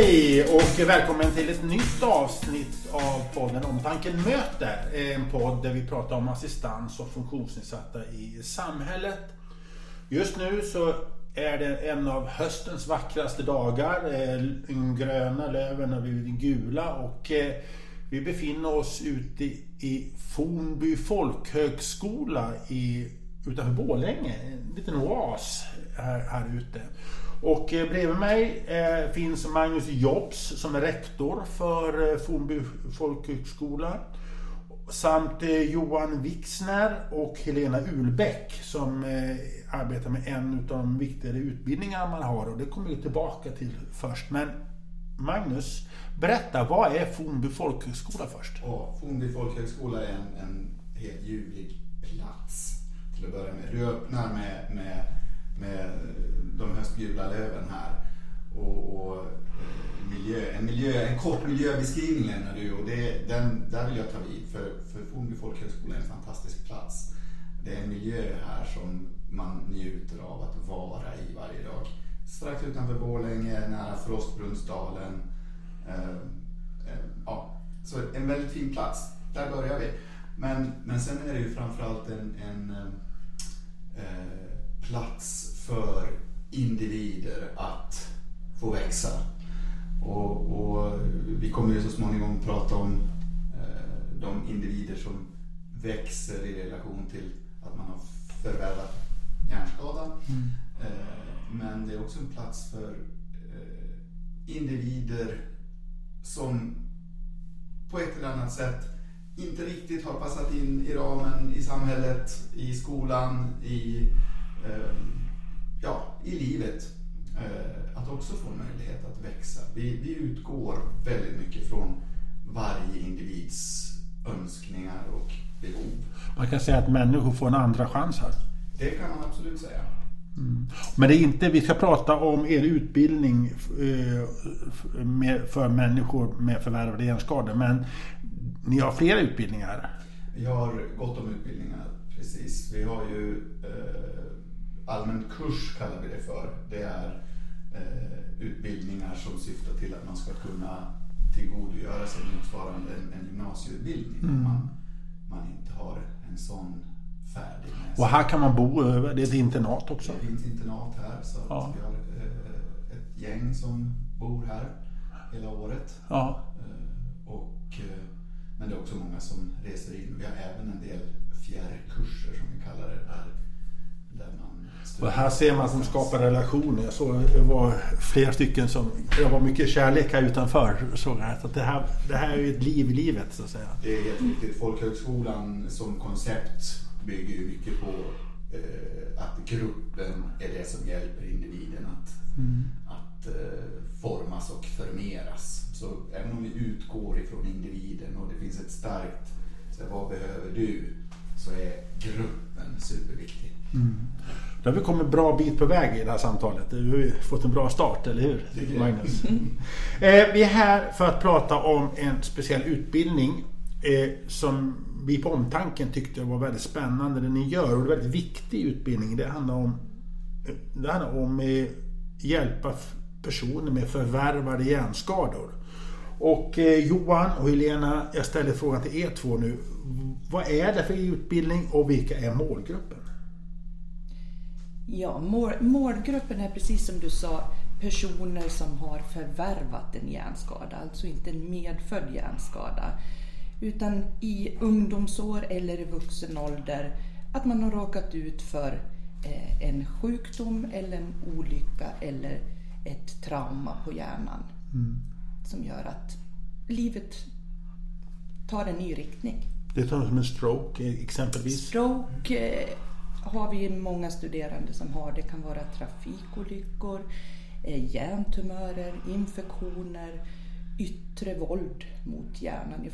Hej och välkommen till ett nytt avsnitt av podden Omtanken möter. En podd där vi pratar om assistans och funktionsnedsatta i samhället. Just nu så är det en av höstens vackraste dagar. Eh, De gröna löven har blivit gula och eh, vi befinner oss ute i Fornby folkhögskola i, utanför Borlänge. En liten oas här, här ute. Och eh, bredvid mig eh, finns Magnus Jobs som är rektor för eh, Fornby folkhögskola. Samt Johan Wixner och Helena Ulbäck som arbetar med en av de viktigare utbildningar man har och det kommer vi tillbaka till först. Men Magnus, berätta, vad är Fornby folkhögskola först? Ja, Fornby folkhögskola är en, en helt ljuvlig plats till att börja med. Du öppnar med, med med de höstgula löven här. Och, och eh, miljö, en, miljö, en kort miljöbeskrivning lämnar du och det, den, där vill jag ta vid. För, för Fornby folkhögskola är en fantastisk plats. Det är en miljö här som man njuter av att vara i varje dag. Strax utanför Borlänge, nära Frostbrunnsdalen. Eh, eh, ja, så en väldigt fin plats. Där börjar vi. Men, men sen är det ju framförallt en, en plats för individer att få växa. Och, och vi kommer ju så småningom prata om eh, de individer som växer i relation till att man har förvärvat hjärnskada. Mm. Eh, men det är också en plats för eh, individer som på ett eller annat sätt inte riktigt har passat in i ramen i samhället, i skolan, i Ehm, ja, i livet eh, att också få möjlighet att växa. Vi, vi utgår väldigt mycket från varje individs önskningar och behov. Man kan säga att människor får en andra chans här. Det kan man absolut säga. Mm. Men det är inte, vi ska prata om er utbildning eh, för människor med förvärvade hjärnskador. Men ni har flera utbildningar? Vi har gott om utbildningar, precis. Vi har ju eh, allmän kurs kallar vi det för. Det är eh, utbildningar som syftar till att man ska kunna tillgodogöra sig motsvarande en, en gymnasieutbildning mm. om man, man inte har en sån färdig. Och här kan man bo över? Det är ett internat också? Det finns internat här så ja. vi har eh, ett gäng som bor här hela året. Ja. Eh, och, eh, men det är också många som reser in. Vi har även en del fjärrkurser som vi kallar det. Där, där man och här ser man som skapar relationer. Jag såg det var flera stycken som... Det var mycket kärlek här utanför. Såg jag. Så det, här, det här är ett liv i livet så att säga. Det är helt riktigt. Folkhögskolan som koncept bygger ju mycket på eh, att gruppen är det som hjälper individen att, mm. att eh, formas och förmeras. Så även om vi utgår ifrån individen och det finns ett starkt, så här, vad behöver du? Så är gruppen superviktig. Mm. Då har vi kommit en bra bit på väg i det här samtalet. Vi har fått en bra start, eller hur Magnus? Eh, vi är här för att prata om en speciell utbildning eh, som vi på Omtanken tyckte var väldigt spännande. Det ni gör och det är en väldigt viktig utbildning. Det handlar om, det handlar om att hjälpa personer med förvärvade hjärnskador. Och eh, Johan och Helena, jag ställer frågan till er två nu. Vad är det för utbildning och vilka är målgruppen? Ja, mål, målgruppen är precis som du sa personer som har förvärvat en hjärnskada, alltså inte en medfödd hjärnskada. Utan i ungdomsår eller i vuxen ålder att man har råkat ut för eh, en sjukdom eller en olycka eller ett trauma på hjärnan. Mm. Som gör att livet tar en ny riktning. Det tar som en stroke exempelvis? Stroke eh, har vi många studerande som har. Det kan vara trafikolyckor, eh, hjärntumörer, infektioner, yttre våld mot hjärnan i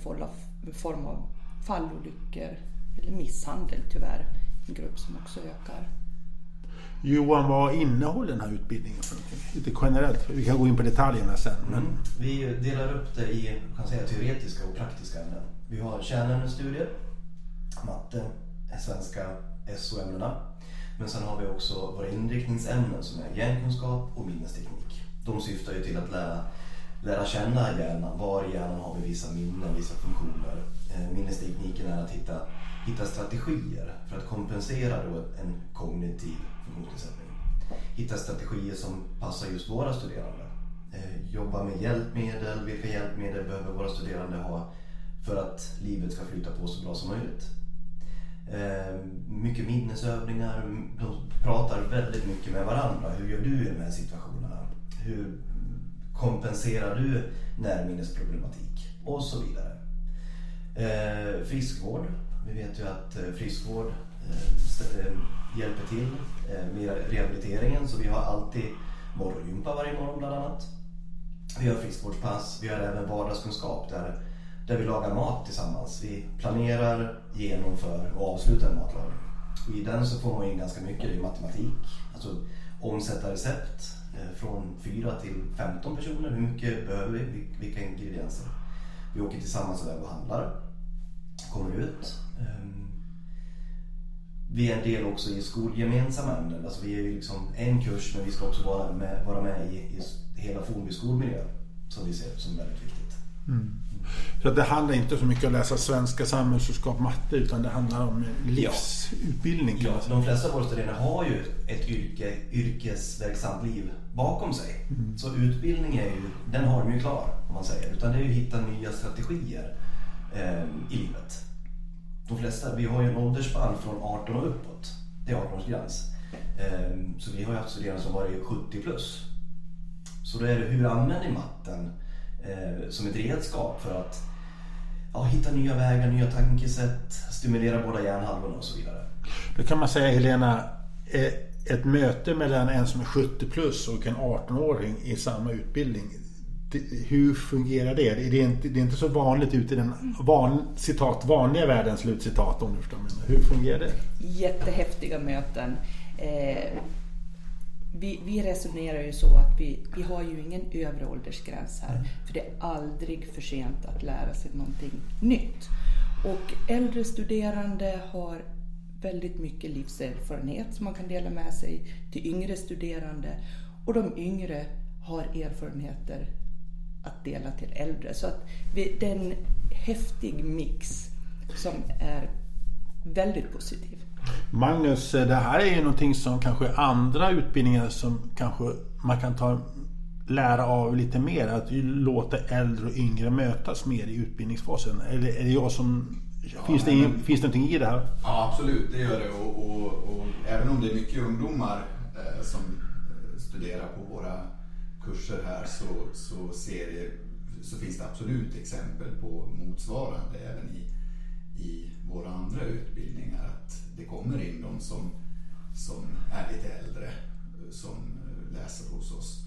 form av fallolyckor eller misshandel tyvärr. En grupp som också ökar. Johan, vad innehåller den här utbildningen för någonting? Lite generellt, vi kan gå in på detaljerna sen. Men... Mm. Vi delar upp det i kan säga, teoretiska och praktiska ämnen. Vi har kärnämnesstudier, matte, svenska, SO-ämnena. Men sen har vi också våra inriktningsämnen som är hjärnkunskap och minnesteknik. De syftar ju till att lära, lära känna hjärnan. Var i hjärnan har vi vissa minnen, vissa funktioner. Eh, minnestekniken är att hitta, hitta strategier för att kompensera då en kognitiv funktionsnedsättning. Hitta strategier som passar just våra studerande. Eh, jobba med hjälpmedel. Vilka hjälpmedel behöver våra studerande ha för att livet ska flyta på så bra som möjligt? Eh, mycket minnesövningar. De pratar väldigt mycket med varandra. Hur gör du i de här situationerna? Hur kompenserar du närminnesproblematik? Och så vidare. Eh, friskvård. Vi vet ju att eh, friskvård hjälper till med rehabiliteringen. Så vi har alltid morgongympa varje morgon bland annat. Vi har friskvårdspass. Vi har även vardagskunskap där, där vi lagar mat tillsammans. Vi planerar, genomför och avslutar en matlagning. Och I den så får man in ganska mycket. i matematik. Alltså omsätta recept eh, från 4 till 15 personer. Hur mycket behöver vi? Vilka ingredienser? Vi åker tillsammans iväg och handlar. Kommer ut. Ehm, vi är en del också i skolgemensamma ämnen. Alltså vi är ju liksom en kurs men vi ska också vara med, vara med i, i hela Fornby skolmiljö. Som vi ser som väldigt viktigt. Mm. Så det handlar inte så mycket om att läsa svenska, samhällskunskap, matte utan det handlar om livsutbildning. Ja, ja de flesta av våra studerande har ju ett yrke, yrkesverksamt liv bakom sig. Mm. Så utbildning är ju, den har de ju klar om man säger. Utan det är ju att hitta nya strategier eh, i livet. De flesta, vi har ju en åldersspann från 18 och uppåt. Det är 18-årsgräns. Eh, så vi har ju haft studerande som varit 70 plus. Så då är det hur använder ni matten eh, som ett redskap för att ja, hitta nya vägar, nya tankesätt, stimulera båda hjärnhalvorna och så vidare. Då kan man säga Helena, eh, ett möte mellan en som är 70 plus och en 18-åring i samma utbildning. Hur fungerar det? Det är inte, det är inte så vanligt ute i den van, citat, vanliga världen, slutcitat om du förstår mig. Hur fungerar det? Jättehäftiga möten. Eh, vi, vi, resonerar ju så att vi, vi har ju ingen övre åldersgräns här. Mm. För det är aldrig för sent att lära sig någonting nytt. Och äldre studerande har väldigt mycket livserfarenhet som man kan dela med sig till yngre studerande. Och de yngre har erfarenheter att dela till äldre. Så att vi, det är en häftig mix som är väldigt positiv. Magnus, det här är ju någonting som kanske andra utbildningar som kanske man kan ta lära av lite mer. Att låta äldre och yngre mötas mer i utbildningsfasen. Eller är det jag som... Ja, finns, det ingen, men, finns det någonting i det här? Ja, absolut. Det gör det. Och, och, och även om det är mycket ungdomar eh, som eh, studerar på våra kurser här så, så, ser det, så finns det absolut exempel på motsvarande även i, i våra andra utbildningar. Att det kommer in de som, som är lite äldre som eh, läser hos oss.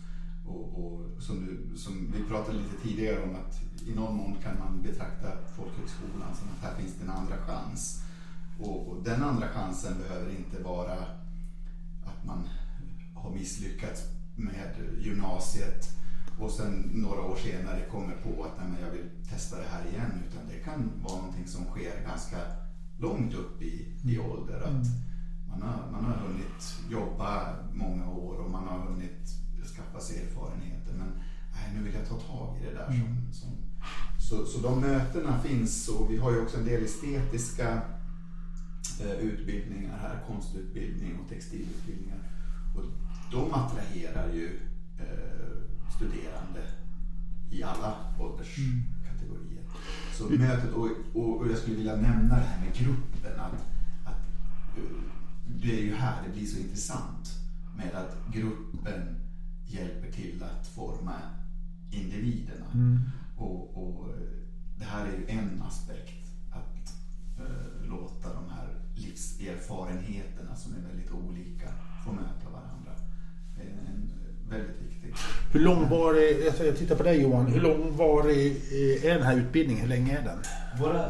Och, och som, du, som vi pratade lite tidigare om att i någon mån kan man betrakta folkhögskolan som att här finns det en andra chans. Och, och den andra chansen behöver inte vara att man har misslyckats med gymnasiet och sen några år senare kommer på att nej, men jag vill testa det här igen. Utan det kan vara någonting som sker ganska långt upp i, i mm. ålder. Att mm. man, har, man har hunnit jobba många år och man har hunnit skaffa sig erfarenheter. Men nej, nu vill jag ta tag i det där. Som, mm. som, så, så de mötena finns och vi har ju också en del estetiska eh, utbildningar här, konstutbildning och textilutbildningar. Och de attraherar ju eh, studerande i alla ålderskategorier. Mm. Så mötet, och, och, och, jag skulle vilja nämna det här med gruppen. Att, att, eh, det är ju här det blir så intressant med att gruppen hjälper till att forma individerna. Mm. Och, och, det här är ju en aspekt, att uh, låta de här livserfarenheterna som är väldigt olika få möta varandra. Är en, väldigt viktig. Hur långvarig, jag tittar på dig Johan, hur långvarig är den här utbildningen? Hur länge är den? Våra,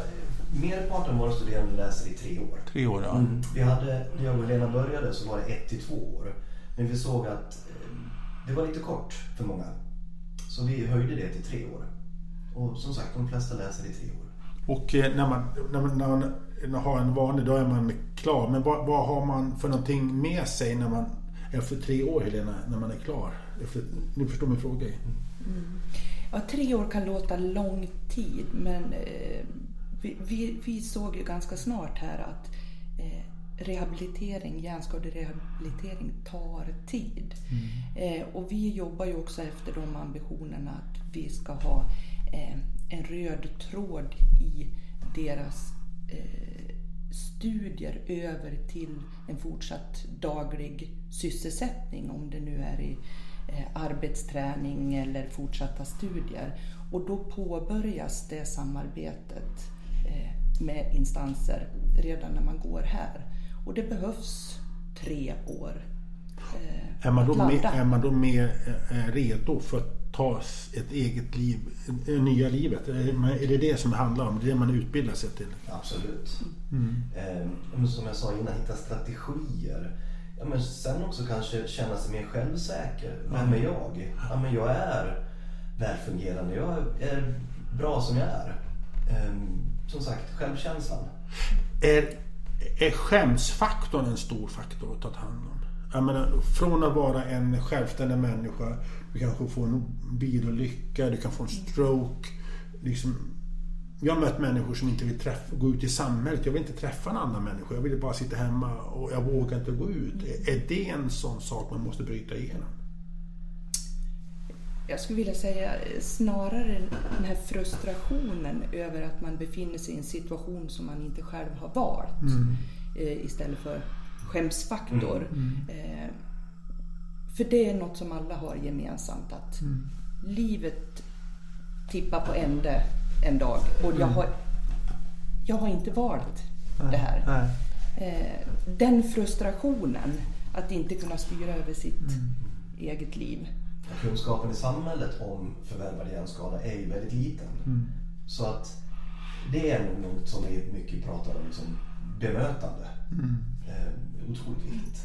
merparten av våra studerande läser i tre år. Tre år ja. Mm. Vi hade, när jag och Lena började så var det ett till två år. Men vi såg att eh, det var lite kort för många. Så vi höjde det till tre år. Och som sagt, de flesta läser i tre år. Och eh, när man, när man, när man har en vanlig, då är man klar. Men vad, vad har man för någonting med sig när man efter tre år Helena, när man är klar? Efter, ni förstår min fråga? Mm. Ja, tre år kan låta lång tid men eh, vi, vi, vi, såg ju ganska snart här att eh, rehabilitering, hjärnskaderehabilitering tar tid. Mm. Eh, och vi jobbar ju också efter de ambitionerna att vi ska ha eh, en röd tråd i deras eh, studier över till en fortsatt daglig sysselsättning om det nu är i eh, arbetsträning eller fortsatta studier. Och då påbörjas det samarbetet eh, med instanser redan när man går här. Och det behövs tre år är man, då mer, är man då mer redo för ta ett eget liv, det nya livet? Är det det som det handlar om? Det är det man utbildar sig till? Absolut. Mm. Eh, som jag sa innan, hitta strategier. Ja, men sen också kanske känna sig mer självsäker. Vem är jag? Ja, men jag är välfungerande. Jag är bra som jag är. Eh, som sagt, självkänslan. Är, är skämsfaktorn en stor faktor att ta hand om? Jag menar, från att vara en självständig människa, du kanske får en bilolycka, du kan få en stroke. Liksom, jag har mött människor som inte vill träffa, gå ut i samhället. Jag vill inte träffa en annan människa. Jag vill bara sitta hemma och jag vågar inte gå ut. Är det en sån sak man måste bryta igenom? Jag skulle vilja säga snarare den här frustrationen över att man befinner sig i en situation som man inte själv har valt. Mm. Eh, istället för skämsfaktor. Mm, mm. Eh, för det är något som alla har gemensamt att mm. livet tippar på ände en dag och jag mm. har, jag har inte valt nej, det här. Nej. Eh, den frustrationen att inte kunna styra över sitt mm. eget liv. Kunskapen i samhället om förvärvad hjärnskada är ju väldigt liten. Mm. Så att det är något som vi mycket pratar om, liksom bemötande. Mm. Eh, otroligt viktigt.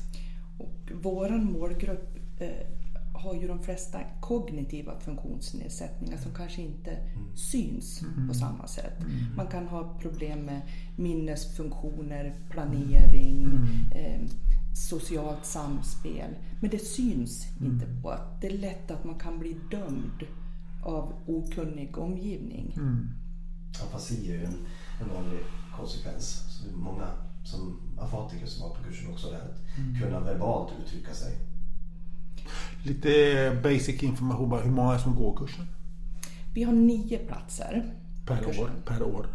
Och våran målgrupp eh, har ju de flesta kognitiva funktionsnedsättningar som kanske inte mm. syns mm. på samma sätt. Mm. Man kan ha problem med minnesfunktioner, planering, mm. eh, socialt samspel. Men det syns mm. inte på att det är lätt att man kan bli dömd av okunnig omgivning. Mm. Afasi är ju en, en vanlig konsekvens. Så många som afatiker som var på kursen också, det att mm. kunna verbalt uttrycka sig. Lite basic information bara, hur många som går kursen? Vi har nio platser. Per år, per år?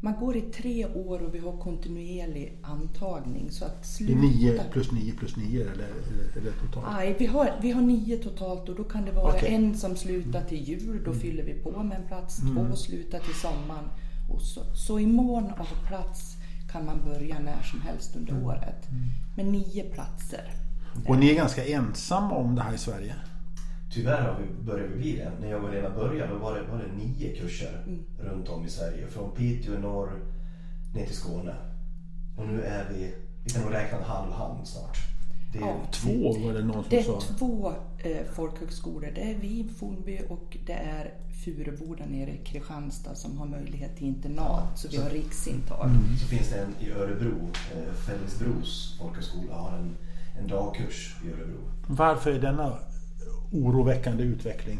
Man går i tre år och vi har kontinuerlig antagning. Så att sluta... Nio plus nio plus nio eller, eller, totalt? Nej, vi har, vi har nio totalt och då kan det vara okay. en som slutar till jul, då mm. fyller vi på med en plats. Mm. Två slutar till sommaren. Och så, så i mån av plats kan man börja när som helst under mm. året. Med nio platser. Och ni är ganska ensamma om det här i Sverige? Tyvärr har vi börjat vi bli det. När jag var redan började då var det, var det nio kurser mm. runt om i Sverige. Från Piteå i norr ner till Skåne. Och nu är vi, vi kan nog räkna en halv hand snart. Det är, ja, två var det någon som det sa. Det är två folkhögskolor. Det är vi, Fornby och det är Fureboda nere i Kristianstad som har möjlighet till internat. Så vi har riksintag. Mm. Så finns det en i Örebro, eh, Fällingsbros folkhögskola har en, en dagkurs i Örebro. Varför är denna oroväckande utveckling?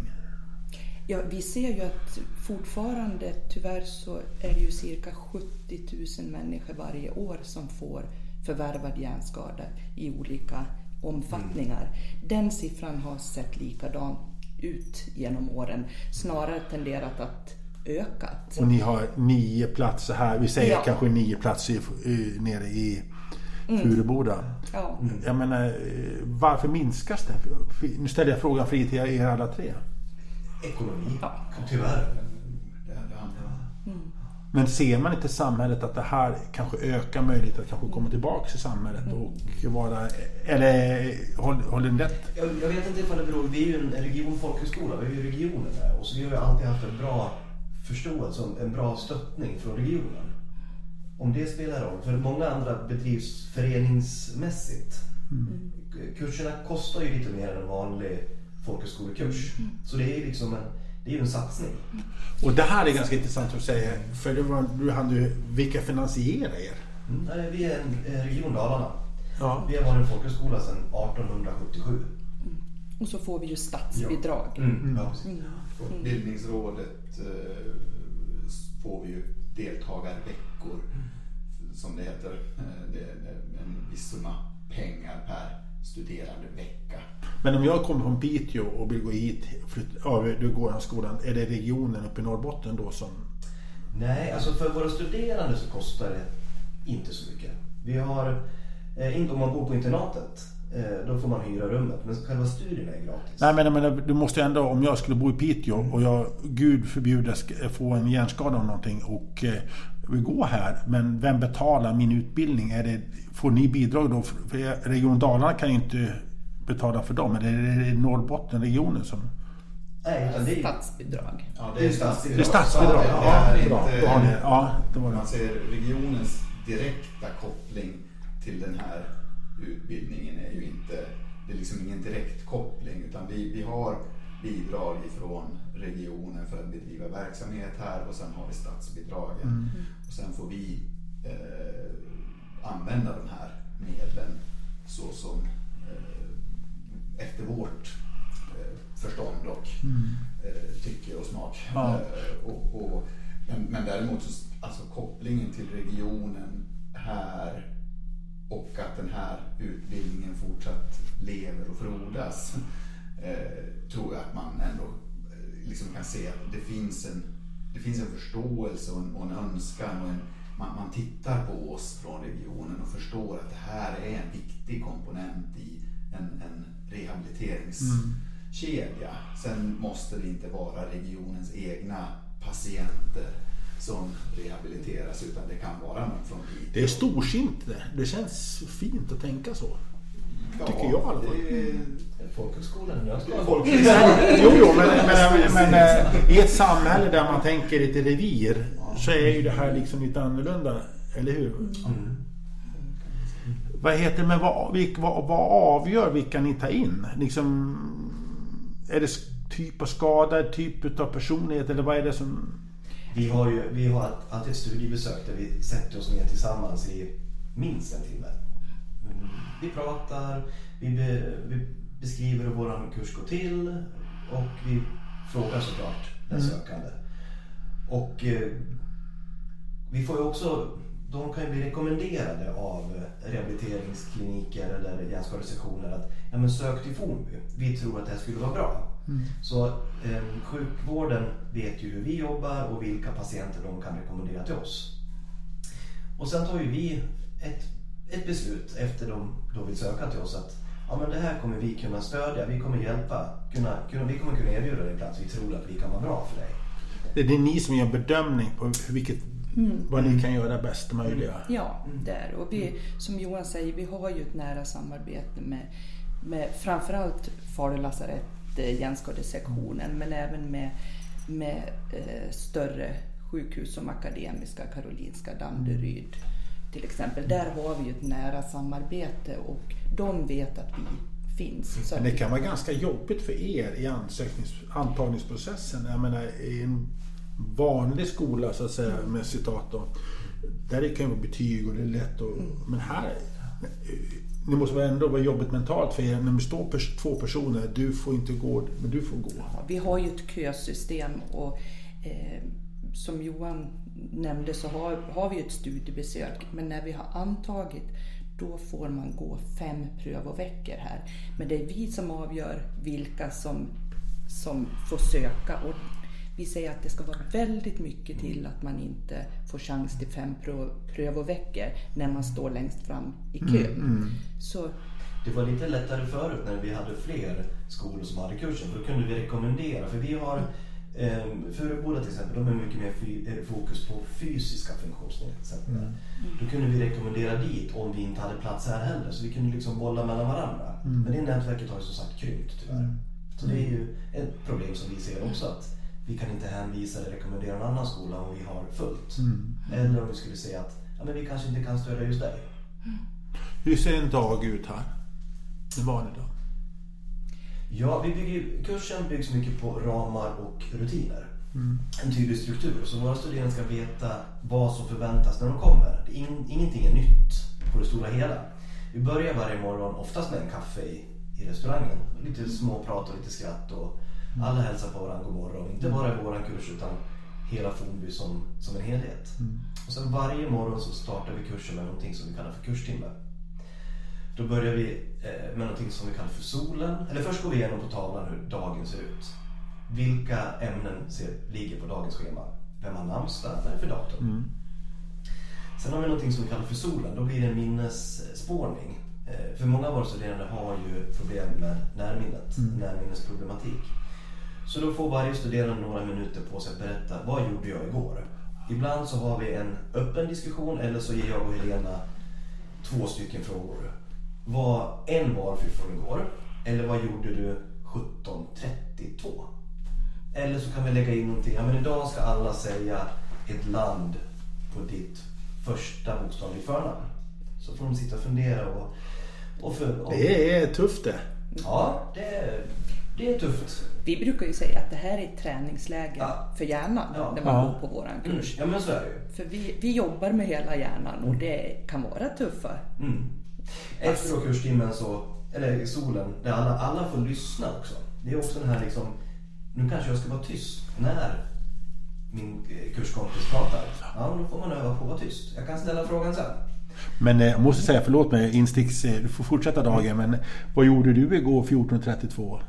Ja, vi ser ju att fortfarande, tyvärr så är det ju cirka 70 000 människor varje år som får förvärvad hjärnskada i olika omfattningar. Mm. Den siffran har sett likadan ut genom åren, snarare tenderat att öka. Och ni har nio platser här, vi säger ja. kanske nio platser nere i mm. Furuboda. Ja. Jag menar, eh, varför minskas det? Nu ställer jag frågan fri till er alla tre. Ekonomi, ja. tyvärr. Men ser man inte samhället att det här kanske ökar möjligheten att kanske komma tillbaka till samhället och vara... Eller håller ni rätt? Jag, jag, vet inte ifall det beror... Vi är ju en regionfolkhögskola, vi är ju regionen där. Och så vi har ju alltid haft en bra förståelse, en bra stöttning från regionen. Om det spelar roll. För många andra bedrivs föreningsmässigt. Mm. Kurserna kostar ju lite mer än en vanlig folkhögskolekurs. Mm. Så det är liksom en det är ju en satsning. Och det här är ganska intressant att säga. För det var, du hade ju, vilka finansierar er? Mm, vi är en Region Dalarna. Ja. Vi har varit en folkhögskola sedan 1877. Mm. Och så får vi ju statsbidrag. Ja. Mm. Ja, mm. Folkbildningsrådet eh, får vi ju deltagarveckor som det heter. Eh, Det är en viss summa pengar per studerande vecka. Men om jag kommer från Piteå och vill gå hit, flytt, ja, du går den skolan, är det regionen uppe i Norrbotten då som... Nej, alltså för våra studerande så kostar det inte så mycket. Vi har, eh, inte om man bor på internatet, eh, då får man hyra rummet. Men själva studierna är gratis. Nej men menar, du måste ändå, om jag skulle bo i Piteå och jag, gud förbjude, få en hjärnskada av någonting och eh, gå här. Men vem betalar min utbildning? Är det, får ni bidrag då? För Region Dalarna kan ju inte betala för dem. Men är det Norrbottenregionen som... Nej, utan det är Statsbidrag. Ja, Det är statsbidrag. Det är statsbidrag? Det Ja, är bra. inte- Då har ni, ja, det var Om det. man ser regionens direkta koppling till den här utbildningen är ju inte, det är liksom ingen direkt koppling utan vi, vi har bidrag ifrån regionen för att bedriva verksamhet här och sen har vi statsbidragen. Och sen får vi eh, använda de här medlen så som eh, efter vårt eh, förstånd och eh, tycke och smak. Ja. Eh, och, och, men, men däremot så, alltså kopplingen till regionen här och att den här utbildningen fortsatt lever och frodas eh, tror jag att man ändå eh, liksom kan se att det finns en, det finns en förståelse och en, och en önskan och en, man, man tittar på oss från regionen och förstår att det här är en viktig komponent i en, en rehabiliteringskedja. Sen måste det inte vara regionens egna patienter som rehabiliteras utan det kan vara någon från Piteå. Det är storsint det. Det känns fint att tänka så tycker jag i alla fall. det är- Folkhögskolan nötskal. Folk- Jo, jo, men, men, men, eh, i ett samhälle där man tänker lite revir så är ju det här liksom lite annorlunda, eller hur? Mm. Vad heter men vad, vad, vad avgör vilka ni tar in? Liksom, är det typ av skada, typ av personlighet eller vad är det som... Vi har ju vi har alltid ett studiebesök där vi sätter oss ner tillsammans i minst en timme. Mm, Vi pratar, vi, be, vi beskriver hur vår kurs går till och vi frågar såklart den sökande. Och eh, vi får ju också, de kan ju bli rekommenderade av rehabiliteringskliniker eller hjärnskadesektioner att ja, men sök till Fornby. Vi tror att det här skulle vara bra. Så eh, sjukvården vet ju hur vi jobbar och vilka patienter de kan rekommendera till oss. Och sen tar ju vi ett, ett beslut efter de då vill söka till oss att ja, men det här kommer vi kunna stödja, vi kommer hjälpa, kunna, kunna, vi kommer kunna erbjuda dig plats, vi tror att vi kan vara bra för dig. Det är ni som gör bedömning på vilket, vad ni kan göra bäst möjliga. Ja, där. Och vi, som Johan säger, vi har ju ett nära samarbete med, med framförallt Falu lasarett, eh, hjärnskadesektionen, men även med, med eh, större sjukhus som Akademiska, Karolinska, Danderyd till exempel. Där har vi ju ett nära samarbete och de vet att vi finns. Så Men det kan vara ganska jobbigt för er i ansöknings, antagningsprocessen. Jag menar i en vanlig skola så att säga med citat då. Där det kan vara betyg och det är lätt och, Men här, det måste ändå vara jobbigt mentalt för er när det står pers- två personer. Du får inte gå, men du får gå. Ja, Vi har ju ett kösystem och eh, som Johan nämnde så har, har vi ju ett studiebesök. Men när vi har antagit då får man gå fem prövoveckor här. Men det är vi som avgör vilka som, som får söka. Och vi säger att det ska vara väldigt mycket till att man inte får chans till fem prö- prövoveckor när man står längst fram i kön. Så Det var lite lättare förut när vi hade fler skolor som hade kursen. Då kunde vi rekommendera. För vi har Furuboda till exempel, de är mycket mer fy, eh, fokus på fysiska funktionsnedsättningar. Då kunde vi rekommendera dit om vi inte hade plats här heller. Så vi kunde liksom bolla mellan varandra. Men det nätverket har ju som sagt krympt tyvärr. Så det är ju ett problem som vi ser också. att Vi kan inte hänvisa eller rekommendera en annan skola om vi har fullt. Eller om vi skulle säga att ja, men vi kanske inte kan stödja just dig. Hur ser en dag ut här? En vanlig dag? Ja, vi bygger, kursen byggs mycket på ramar och rutiner. En tydlig struktur. Så våra studerande ska veta vad som förväntas när de kommer. Det är in, ingenting är nytt på det stora hela. Vi börjar varje morgon oftast med en kaffe i, i restaurangen. Lite småprat och lite skratt och, Alla hälsar på varandra god morgon. Inte bara i våran kurs utan hela Fornby som, som en helhet. Och sen varje morgon så startar vi kursen med någonting som vi kallar för kurstimme. Då börjar vi eh, med någonting som vi kallar för solen. Eller först går vi igenom på tavlan hur dagen ser ut. Vilka ämnen ser, ligger på dagens schema? Vem har namnsdag? Vad är det för datum? Sen har vi någonting som vi kallar för solen. Då blir det en minnesspårning. Eh, För många av våra studerande har ju problem med närminnet, närminnesproblematik. Så då får varje studerande några minuter på sig att berätta vad gjorde jag igår? Ibland så har vi en öppen diskussion eller så ger jag och Helena två stycken frågor. Vad en valfri från igår? Eller vad gjorde du 17.32? Eller så kan vi lägga in någonting. Ja, men idag ska alla säga ett land på ditt första bokstav i förnamn. Så får de sitta och fundera och... och, för, och Det är tufft det. Ja, det är, det är tufft. Vi brukar ju säga att det här är ett träningsläge Ja. för hjärnan Ja. när man Ja. går på våran kurs. Ja, men så är det ju. För vi, vi jobbar med hela hjärnan och det kan vara tuffa. Mm. Efter då kurstimmen så, eller i solen, där alla, alla får lyssna också. Det är också den här liksom, nu kanske jag ska vara tyst när min eh, kurskompis pratar. Ja, då får man öva på att vara tyst. Jag kan ställa frågan sen. Men eh, jag måste säga, förlåt mig, insticks, eh, du får fortsätta dagen, men vad gjorde du igår 14.32?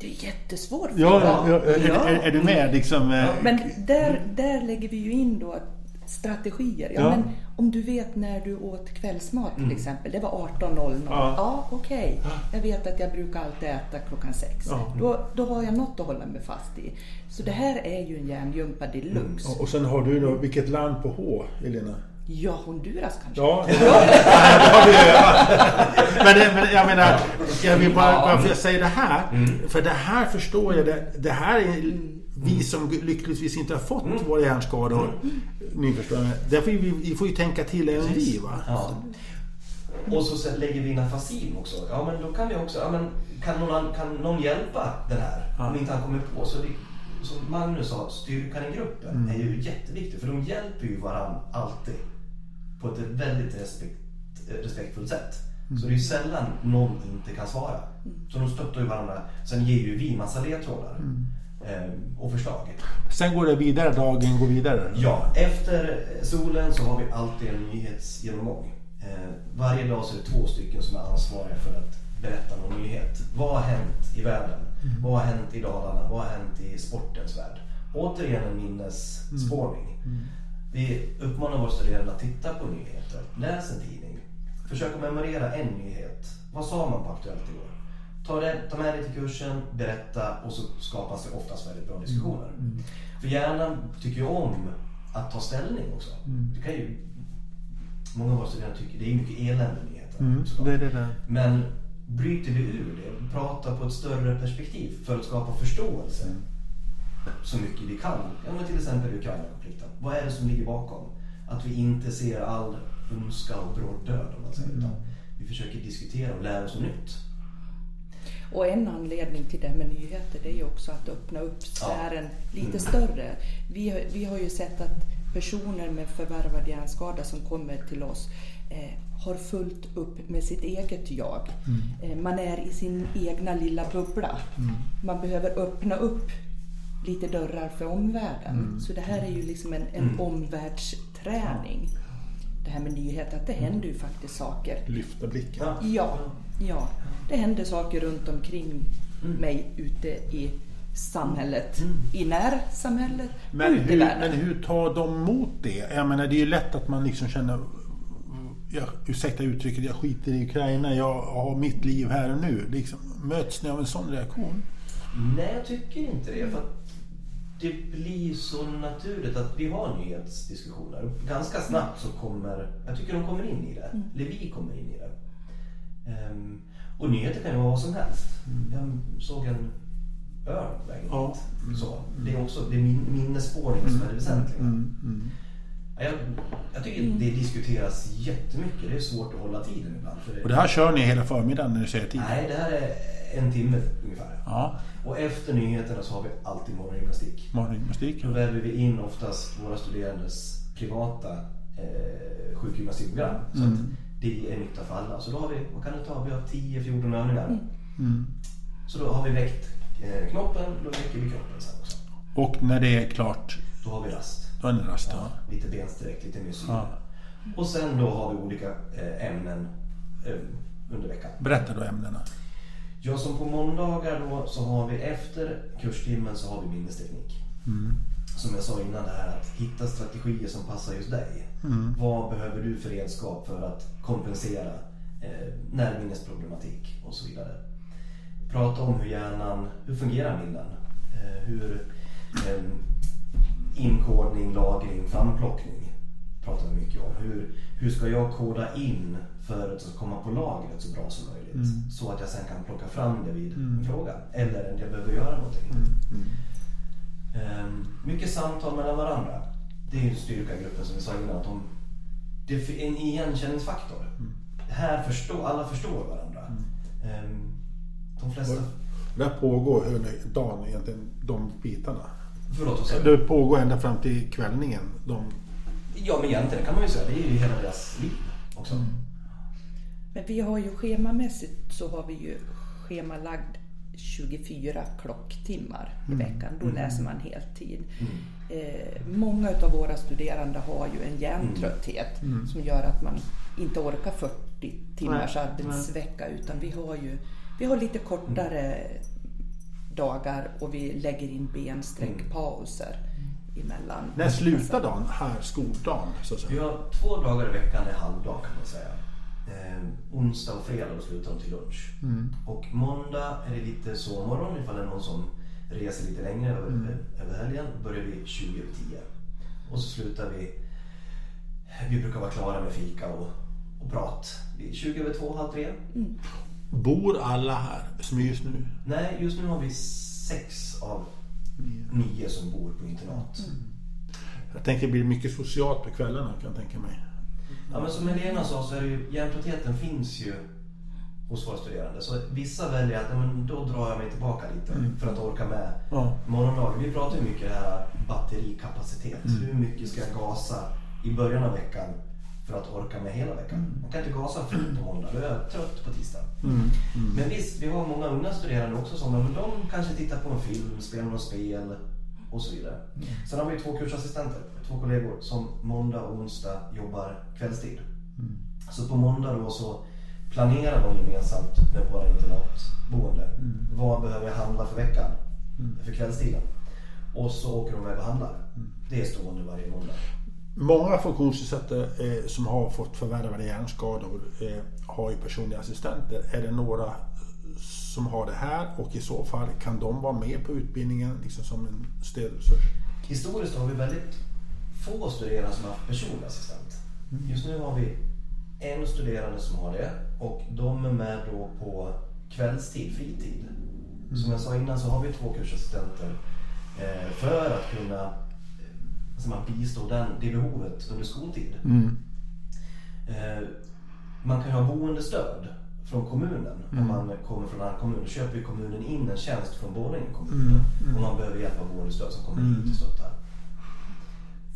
Det är jättesvårt. Ja, ja, ja, är, Ja. Är, är du med liksom? eh, Men där, där lägger vi ju in då strategier. Ja, Ja. Men om du vet när du åt kvällsmat till exempel. Det var 18.00. Mm. Ja. Ja, okej. Jag vet att jag brukar alltid äta klockan sex. Ja. Då, då har jag något att hålla mig fast i. Så det här är ju en hjärngympa deluxe. Och sen har du då, vilket land på H, Elena? Ja, Honduras kanske. Ja, det har vi ju. Men, jag menar, jag vill bara, varför jag säger det här, för det här förstår jag, det, det här är vi som lyckligtvis inte har fått våra hjärnskador, förstår, därför vi, vi får ju tänka till även vi va. Ja. Och så lägger vi in afasin också. Ja men då kan vi också, ja men kan någon, kan någon hjälpa den här? Ja. Om inte han kommer på. Så det, som Magnus sa, styrkan i gruppen är ju jätteviktig. För de hjälper ju varandra alltid. På ett väldigt respekt, respektfullt sätt. Så det är ju sällan någon inte kan svara. Så de stöttar ju varandra. Sen ger ju vi massa ledtrådar. Eh, och förslag. Sen går det vidare, dagen går vidare. Ja, efter solen så har vi alltid en nyhetsgenomgång. Eh, varje dag så är det två stycken som är ansvariga för att berätta någon nyhet. Vad har hänt i världen? Vad har hänt i Dalarna? Vad har hänt i sportens värld? Återigen en minnesspårning. Vi uppmanar våra studerande att titta på nyheter, läs en tidning, försök att memorera en nyhet. Vad sa man på Aktuellt igår? Ta, det, ta med det till kursen, berätta och så skapas det oftast väldigt bra diskussioner. För hjärnan tycker ju om att ta ställning också. Det kan ju, många av våra studerande tycker det är mycket elände i nyheter. Mm, det det där. Men bryter vi ur det, pratar på ett större perspektiv för att skapa förståelse så mycket vi kan. Ja, men till exempel Ukraina-konflikten. Vad är det som ligger bakom? Att vi inte ser all ondska och bråd död om man säger. Utan vi försöker diskutera och lära oss nytt. Och en anledning till det med nyheter det är ju också att öppna upp sfären lite större. Vi, har- vi har ju sett att personer med förvärvad hjärnskada som kommer till oss eh, har fullt upp med sitt eget jag. Eh, man är i sin egna lilla bubbla. Man behöver öppna upp lite dörrar för omvärlden. Så det här är ju liksom en, en omvärldsträning. Det här med nyheter, att det händer ju faktiskt saker. Lyfta blicken. Ja. Ja. Det händer saker runt omkring mig ute i samhället. I närsamhället och Men ute i hur, världen. men hur tar de emot det? Jag menar, det är ju lätt att man liksom känner jag, ursäkta uttrycket, jag skiter i Ukraina, jag har mitt liv här och nu. Liksom, möts ni av en sån reaktion? Nej, jag tycker inte det. För att det blir så naturligt att vi har nyhetsdiskussioner. Ganska snabbt så kommer, jag tycker de kommer in i det. Eller vi kommer in i det. Ehm, och nyheter kan ju vara vad som helst. Jag såg en örn på vägen Ja. hit. Så, det är också det är min, minnesspårning som är det väsentliga. Mm, Ja, Jag, jag tycker det diskuteras jättemycket. Det är svårt att hålla tiden ibland. För det, Och det här kör ni hela förmiddagen när du säger tid? Nej, det här är en timme ungefär. Ja, Och efter nyheterna så har vi alltid morgongymnastik. morgongymnastik. Då väver vi in oftast våra studerandes privata eh, sjukgymnastikprogram. Så att det är nytta för alla. Så då har vi, vad kan det ta? Vi har 10-14 övningar. Mm. Så då har vi väckt eh, knoppen, då leker vi kroppen sen också. Och när det är klart, Då har vi rast. då är det rast. Ja, Ja. lite bensträck, lite mysyra. Ja. Och sen då har vi olika eh, ämnen eh, under veckan. Berätta då ämnena. Ja, som på måndagar då så har vi efter kurstimmen så har vi minnesteknik. Som jag sa innan det här att hitta strategier som passar just dig. Vad behöver du för redskap för att kompensera eh, närminnesproblematik och så vidare. Prata om hur hjärnan, hur fungerar minnen? Eh, hur eh, inkodning, lagring, framplockning pratar vi mycket om. Hur, hur ska jag koda in för att komma på lagret så bra som möjligt? Så att jag sen kan plocka fram det vid en fråga. Eller att jag behöver göra någonting. Ehm, mycket samtal mellan varandra. Det är ju en styrka i gruppen som vi sa innan. Att de, det är en igenkänningsfaktor. Här förstår, alla förstår varandra. Ehm, de flesta... Det pågår hela dagen egentligen, de bitarna. Förlåt, vad? Det pågår ända fram till kvällningen. De, Ja, men egentligen kan man ju säga. Det är ju hela deras liv också. Men vi har ju schemamässigt så har vi ju schemalagd 24 klocktimmar i veckan. Då läser man heltid. Eh, många av våra studerande har ju en hjärntrötthet som gör att man inte orkar 40 timmars Nej, arbetsvecka utan vi har ju vi har lite kortare dagar och vi lägger in bensträckpauser emellan. när slutar dagen? Här, skoldagen, så att Vi har två dagar i veckan är halvdag kan man säga. Eh, onsdag och fredag slutar de till lunch. Och måndag är det lite sovmorgon ifall det är någon som reser lite längre över, över helgen. börjar vi 20 över 10. Och så slutar vi, vi brukar vara klara med fika och, och prat. vid 20 över 2, halv 3. Bor alla här som är just nu? Nej, just nu har vi sex av nio som bor på internat. Jag tänker det blir mycket socialt på kvällarna kan jag tänka mig. Ja, men som Helena sa så är det ju, hjärntröttheten finns ju hos våra studerande. Så vissa väljer att men då drar jag mig tillbaka lite för att orka med Ja. morgondagen. Vi pratar ju mycket det här batterikapacitet. Hur mycket ska jag gasa i början av veckan för att orka med hela veckan? Man kan inte gasa fullt på måndag, då är jag trött på tisdag. Men visst, vi har många unga studerande också som men de kanske tittar på en film, spelar något spel och så vidare. Sen har vi två kursassistenter, två kollegor som måndag och onsdag jobbar kvällstid. Så på måndag då så planerar de gemensamt med våra internatboende. Vad behöver jag handla för veckan? För kvällstiden. Och så åker de iväg och handlar. Det är stående varje måndag. Många funktionsnedsatta eh, som har fått förvärvade hjärnskador eh, har ju personliga assistenter. Är det några som har det här och i så fall kan de vara med på utbildningen liksom som en stödresurs? Historiskt har vi väldigt få studerande som har haft personlig assistent. Just nu har vi en studerande som har det och de är med då på kvällstid, fritid. Som jag sa innan så har vi två kursassistenter eh, för att kunna eh, alltså man bistå den, det behovet under skoltid. Eh, man kan ha boendestöd från kommunen. Om man kommer från en annan kommun. Då köper ju kommunen in en tjänst från Borlänge kommun. Om man behöver hjälp av boendestöd som kommer hit och stöttar.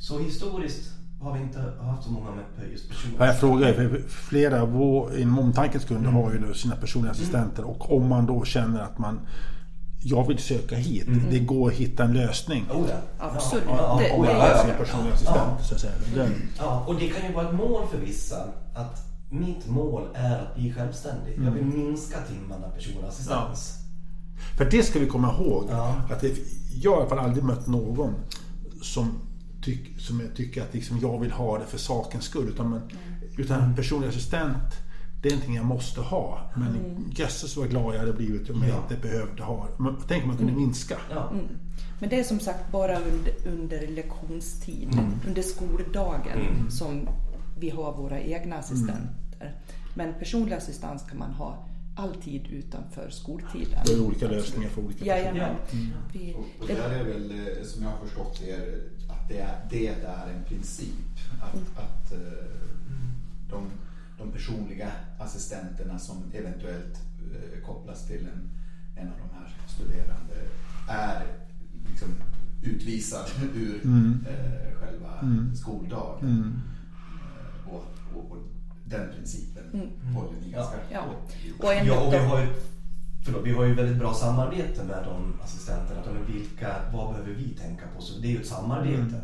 Så historiskt har vi inte haft så många med just personer. Ja, jag frågar, för flera inom Omtankens kunder har ju då sina personliga assistenter och om man då känner att man jag vill söka hit. Det går att hitta en lösning. Oh, ja. Absolut. Ja, ja, Det- oh, ja, ja, ja. säga. Den, Ja, och det kan ju vara ett mål för vissa att mitt mål är att bli självständig. Jag vill minska timmarna personlig assistans. För det ska vi komma ihåg. Ja. Att det, jag har i alla fall aldrig mött någon som, tyck, som jag tycker att liksom jag vill ha det för sakens skull. Utan, men, utan en personlig assistent, det är någonting jag måste ha. Men jösses vad glad jag hade blivit om jag Ja. inte behövde ha det. Men Tänk om man kunde minska. Ja. Men det är som sagt bara under, under lektionstid, under skoldagen som vi har våra egna assistenter. Men personlig assistans kan man ha alltid utanför skoltiden. Det är olika lösningar för olika personer. Jajamän. Vi, Och, och det, där är väl, eh, som jag har förstått er, att det är, det är en princip. Att, att eh, de, de personliga assistenterna som eventuellt eh, kopplas till en, en av de här studerande är liksom utvisad ur eh, själva skoldagen. Och, och, och den principen håller ni ganska Ja. hårt i. Och Ja, och vi har ju förlåt, vi har ju väldigt bra samarbete med de assistenterna. Att, men vilka, vad behöver vi tänka på? Så det är ju ett samarbete.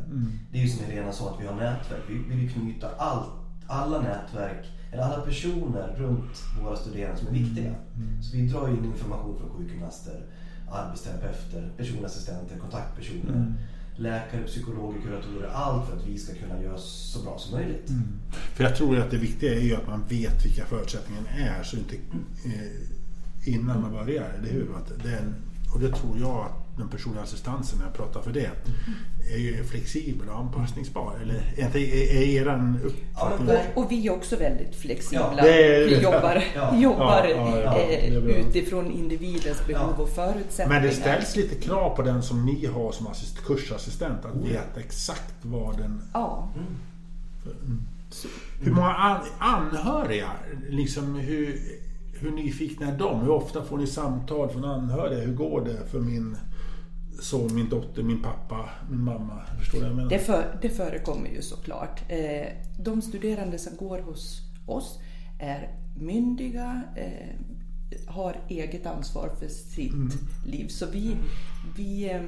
Det är ju som Helena sa, att vi har nätverk. Vi vill ju knyta allt, alla nätverk, eller alla personer runt våra studerande som är viktiga. Så vi drar in information från sjukgymnaster, arbetsterapeuter, personassistenter, kontaktpersoner, läkare, psykologer, kuratorer. Allt för att vi ska kunna göra så bra som möjligt. Mm. För jag tror att det viktiga är ju att man vet vilka förutsättningarna är så inte eh, innan man börjar, eller hur? Att den, och det tror jag att den personliga assistansen, när jag pratar för det, är ju flexibel och anpassningsbar. Eller är, är, eran uppfattning? Ja, Och, och vi är också väldigt flexibla. Ja, är- vi jobbar, Ja. jobbar eh, utifrån individens behov och förutsättningar. Men det ställs lite krav på den som ni har som assist, kursassistent att veta exakt vad den... Ja. Hur många an, anhöriga, liksom hur, hur nyfikna är de? Hur ofta får ni samtal från anhöriga? Hur går det för min son, min dotter, min pappa, min mamma? Förstår du vad jag menar? Det, för, det förekommer ju såklart. Eh, de studerande som går hos oss är myndiga, eh, har eget ansvar för sitt Mm. liv. Så vi, vi, eh,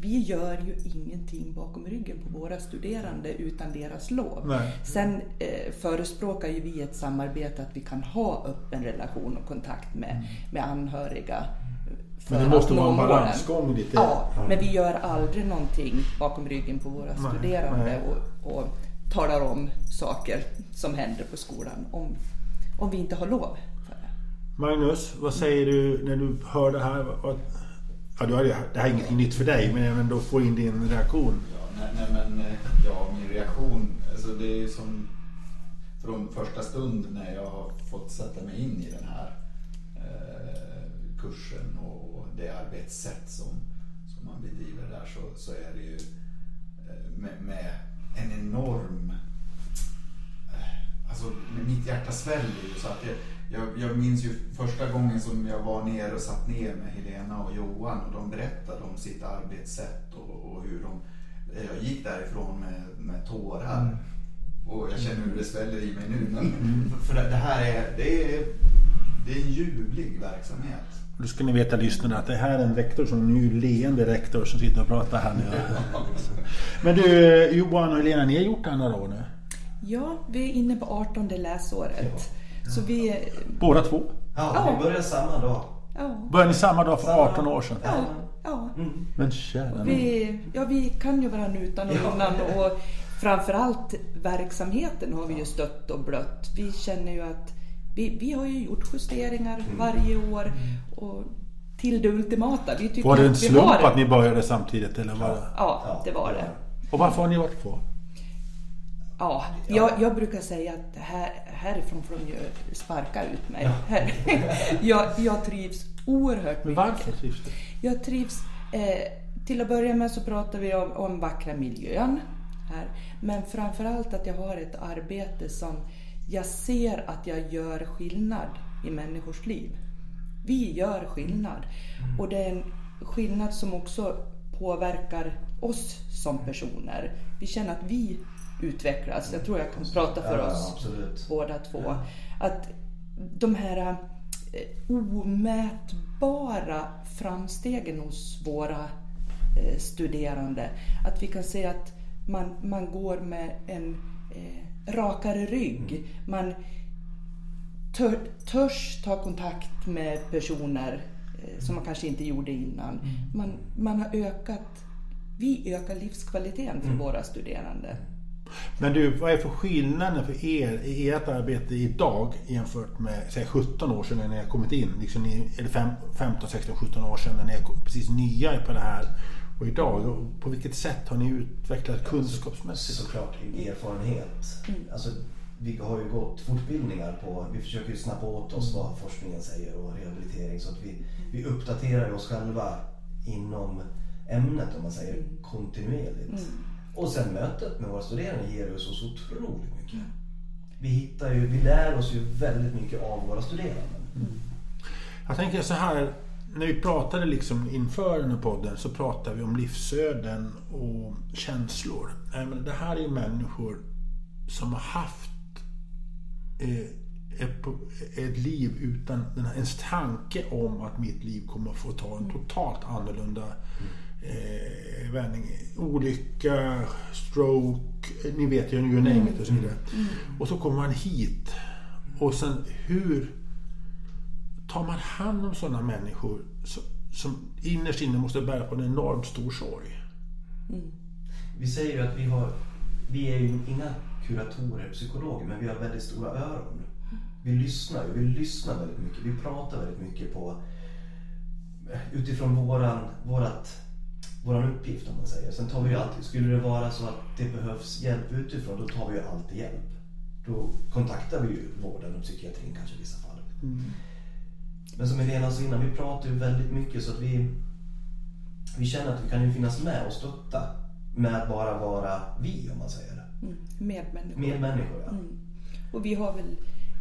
vi gör ju ingenting bakom ryggen på våra studerande utan deras lov. Nej. Sen eh, förespråkar ju vi ett samarbete att vi kan ha öppen relation och kontakt med, med anhöriga. För. Men det måste vara en balansgång lite. Ja, men vi gör aldrig någonting bakom ryggen på våra Nej, studerande nej. Och, och talar om saker som händer på skolan om, om vi inte har lov för det. Magnus, vad säger du när du hör det här? Ja, du har, det här är ingenting nytt för dig, men jag vill ändå få in din reaktion. Ja, nej, nej, men eh, ja, min reaktion, alltså det är som från första stund när jag har fått sätta mig in i den här eh, kursen och det arbetssätt som, som man bedriver där så, så är det ju eh, med, med en enorm eh, Alltså mitt hjärta sväller ju så att jag, jag, jag minns ju första gången som jag var nere och satt ner med Helena och Johan och de berättade om sitt arbetssätt och, och hur de jag gick därifrån med, med tårar. Och jag känner hur det sväller i mig nu. Men för det, det här är, det är, det är en ljuvlig verksamhet. Då ska ni veta lyssnarna att det här är en rektor som en ny leende rektor som sitter och pratar här nu. Men du Johan och Helena, ni har gjort det här några år nu? Ja, vi är inne på 18 läsåret. Så vi... Båda två? Ja, Ja. vi börjar samma dag. Ja, Började ni samma dag för 18 år sedan? ja, ja. Men kära. Vi, ja, vi kan ju varandra utan och Ja. innan och framförallt verksamheten har vi ju stött och blött. Vi känner ju att vi, vi har ju gjort justeringar varje år och till det ultimata. Vi Var det en slump har- att ni började samtidigt eller var det? Ja, det var det. Och varför har ni varit kvar? Ja, jag, jag brukar säga att här, härifrån får de ju sparka ut mig. Här. jag, jag trivs oerhört Men mycket. varför trivs du? Jag trivs. Eh, till att börja med så pratar vi om, om vackra miljön här. Men framförallt att jag har ett arbete som jag ser att jag gör skillnad i människors liv. Vi gör skillnad. Och det är en skillnad som också påverkar oss som personer. Vi känner att vi utvecklas. Jag tror jag kan prata för Ja, oss absolut. båda två. Att de här eh, omätbara framstegen hos våra eh, studerande, att vi kan se att man, man går med en eh, rakare rygg. Man tör, törs ta kontakt med personer eh, som man kanske inte gjorde innan. Man, man har ökat, vi ökar livskvaliteten för våra studerande. Men du, vad är för skillnaden för er i ert arbete idag jämfört med säg 17 år sedan när ni har kommit in? Liksom eller fem, 15, 16, 17 år sedan när ni är precis nya på det här. Och idag, och på vilket sätt har ni utvecklat kunskapsmässigt? Såklart i erfarenhet. Alltså, vi har ju gått fortbildningar på, vi försöker ju snappa åt oss vad forskningen säger och rehabilitering så att vi, vi uppdaterar oss själva inom ämnet om man säger kontinuerligt. Och sen mötet med våra studerande ger oss så otroligt mycket. Vi hittar ju, vi lär oss ju väldigt mycket av våra studerande. Jag tänker så här, när vi pratade liksom inför den här podden så pratade vi om livsöden och känslor. Men det här är ju människor som har haft eh, ett, ett liv utan den här, ens tanke om att mitt liv kommer att få ta en totalt annorlunda eh, vändning. Olycka, stroke, ni vet ju, you name it och så vidare. Och så kommer man hit. Och sen hur tar man hand om sådana människor som, som innerst inne måste bära på en enormt stor sorg? Vi säger ju att vi har, vi är ju inga kuratorer, psykologer, men vi har väldigt stora öron. Vi lyssnar ju, vi lyssnar väldigt mycket, vi pratar väldigt mycket på utifrån våran, vårat, våran uppgift om man säger. Sen tar vi ju alltid, skulle det vara så att det behövs hjälp utifrån, då tar vi ju alltid hjälp. Då kontaktar vi ju vården och psykiatrin kanske i vissa fall. Men som Helena sa innan, vi pratar ju väldigt mycket så att vi, vi känner att vi kan ju finnas med och stötta med att bara vara vi om man säger. Mm. Medmänniskor. Medmänniskor ja. Mm. Och vi har väl,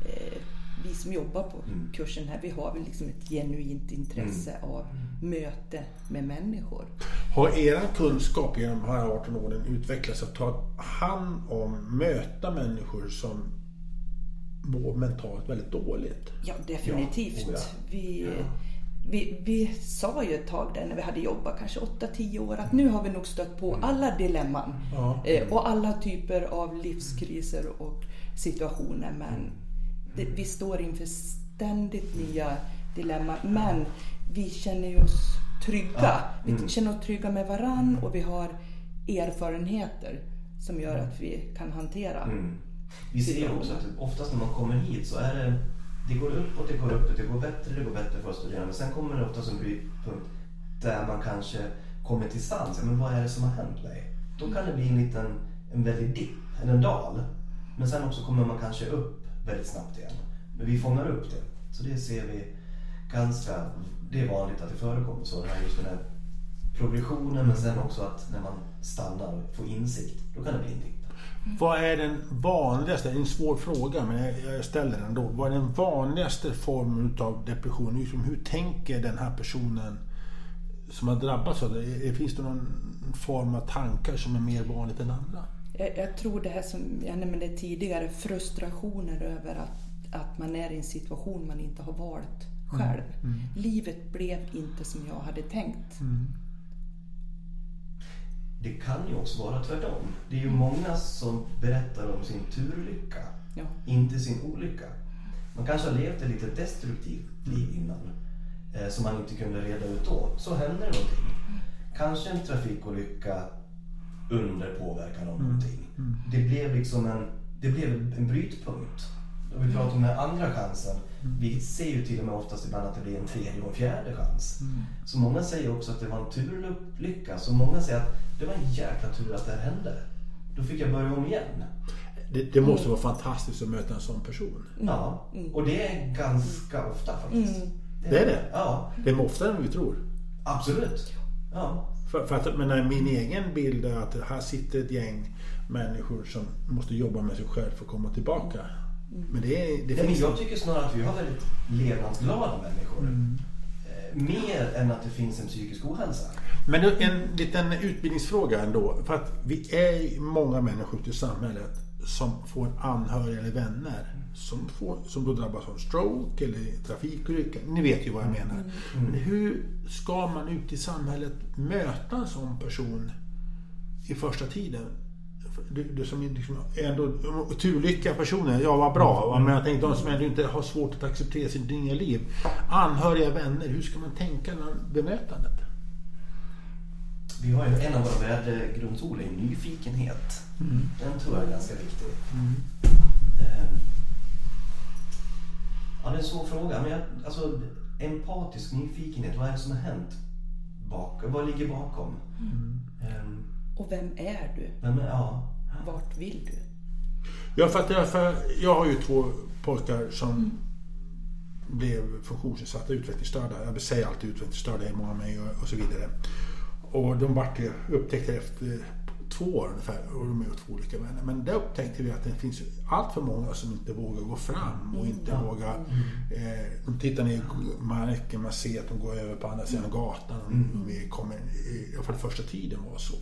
eh, vi som jobbar på Mm. kursen här, vi har väl liksom ett genuint intresse av möte med människor. Har er kunskap genom de här 18 åren utvecklats att ta hand om, möta människor som mår mentalt väldigt dåligt? Ja, definitivt. Ja, oh ja. Vi, vi, vi sa ju ett tag där när vi hade jobbat kanske 8-10 år att nu har vi nog stött på alla dilemman. Ja. Eh, och alla typer av livskriser och situationer. Men det, vi står inför ständigt nya dilemman. Men vi känner oss trygga. Vi känner oss trygga med varann och vi har erfarenheter som gör att vi kan hantera. Mm. Vi ser ju också att typ oftast när man kommer hit så är det, det går uppåt, det går uppåt, det går bättre, det går bättre för studerande. Men sen kommer det oftast en brytpunkt där man kanske kommer till sans. Men vad är det som har hänt mig? Då kan det bli en liten, en väldig dipp, eller en dal. Men sen också kommer man kanske upp väldigt snabbt igen. Men vi fångar upp det. Så det ser vi ganska, det är vanligt att det förekommer så. Den här, just den här progressionen men sen också att när man stannar och får insikt, då kan det bli en dipp. Vad är den vanligaste, en svår fråga men jag- jag ställer den ändå. Vad är den vanligaste formen av depression? Liksom, hur tänker den här personen som har drabbats av det? Är- Finns det någon form av tankar som är mer vanligt än andra? Jag, jag tror det här som jag nämnde tidigare, frustrationer över att, att man är i en situation man inte har valt själv. Livet blev inte som jag hade tänkt. Det kan ju också vara tvärtom. Det är ju många som berättar om sin turlycka, Ja. inte sin olycka. Man kanske har levt ett lite destruktivt liv innan, eh, som man inte kunde reda ut då. Så händer det någonting. Kanske en trafikolycka under påverkan av någonting. Det blev liksom en, det blev en brytpunkt. Om vi pratar om den här andra chansen. Vi ser ju till och med oftast ibland att det blir en tredje och en fjärde chans. Så många säger också att det var en turlycka. Så många säger att det var en jäkla tur att det här hände. Då fick jag börja om igen. Det, det måste vara fantastiskt att möta en sån person. Ja, och det är ganska ofta faktiskt. Det är det? Ja, Det är oftare än vi tror. absolut. Ja. För, för att, men min egen bild är att här sitter ett gäng människor som måste jobba med sig själv för att komma tillbaka. Men det, det Ja, men jag tycker snarare att vi har väldigt levnadsglada människor. Eh, Mer än att det finns en psykisk ohälsa. Men en liten utbildningsfråga ändå. För att vi är många människor ute i samhället som får anhöriga eller vänner som, får, som då drabbas av stroke eller trafikolycka. Ni vet ju vad jag menar. Men hur ska man ute i samhället möta en sån person i första tiden? Du, du som är liksom ändå turlycka personer, ja vad bra. va? Men jag tänkte de som ändå inte har svårt att acceptera sitt nya liv. Anhöriga, vänner, hur ska man tänka när bemötandet? Vi har ju en av våra värdegrundsord är nyfikenhet. Den tror jag är ganska viktig. Eh, Ja, det är en svår fråga. Men jag, alltså, empatisk nyfikenhet, vad är det som har hänt? Bak, vad ligger bakom? Eh, Och vem är du? men, ja. Vart vill du? Ja, för att jag, för jag har ju två pojkar som blev funktionsnedsatta, utvecklingsstörda. Jag säger alltid utvecklingsstörda, det är många med och, och så vidare. Och de vart ju upptäckta efter två år ungefär och de är två olika vänner. Men där upptäckte vi att det finns allt för många som inte vågar gå fram och inte vågar... Eh, de tittar ner i marken, man ser att de går över på andra sidan gatan. Och vi kommer, för den första tiden var så.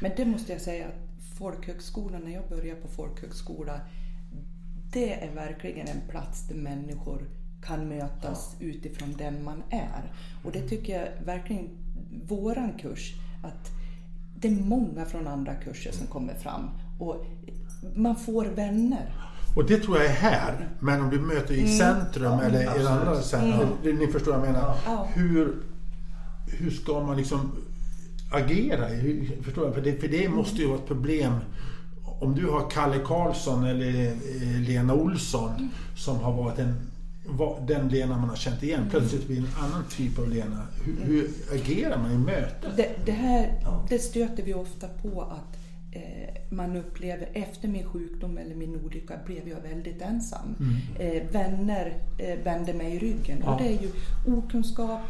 Men det måste jag säga att folkhögskolan, när jag började på folkhögskola, det är verkligen en plats där människor kan mötas utifrån den man är. Och det tycker jag verkligen, våran kurs, att det är många från andra kurser som kommer fram och man får vänner. Och det tror jag är här. Men om du möter i centrum eller i andra centrum. Ni förstår vad jag menar. Ja. Hur, hur ska man liksom agera? Hur- Förstår jag? För det, för det måste ju vara ett problem. Om du har Kalle Karlsson eller eh, Lena Olsson som har varit en, den Lena man har känt igen. Plötsligt blir en annan typ av Lena. Hur, hur agerar man i mötet? Det, det här Ja. det stöter vi ofta på att eh, man upplever efter min sjukdom eller min olycka blev jag väldigt ensam. Eh, vänner eh, vände mig i ryggen Ja. och det är ju okunskap,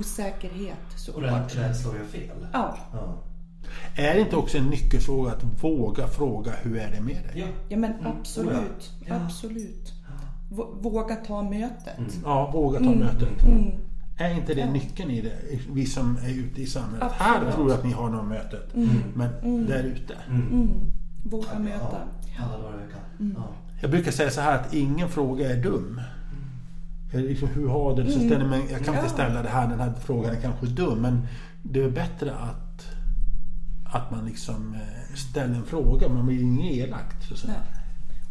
osäkerhet Och såklart. rädd- rädsla att göra fel. Ja, Ja. Är det inte också en nyckelfråga att våga fråga hur är det med dig? Ja. ja men Mm. absolut. Ja. Ja. Absolut. Vå- Våga ta mötet. Ja, våga ta mötet. Mm. Är inte det Ja. nyckeln i det? Vi som är ute i samhället. Absolut. Här tror jag att ni har något mötet. Men där ute. Mm. Våga möta. Ja, alla dagar i veckan. Ja. Jag brukar säga så här att ingen fråga är dum. Liksom, hur har du det? Så ställer man, jag kan inte Ja. ställa det här, den här frågan är kanske dum. Men det är bättre att, att man liksom eh, ställer en fråga. Man blir inget elakt. Så att säga. Nej.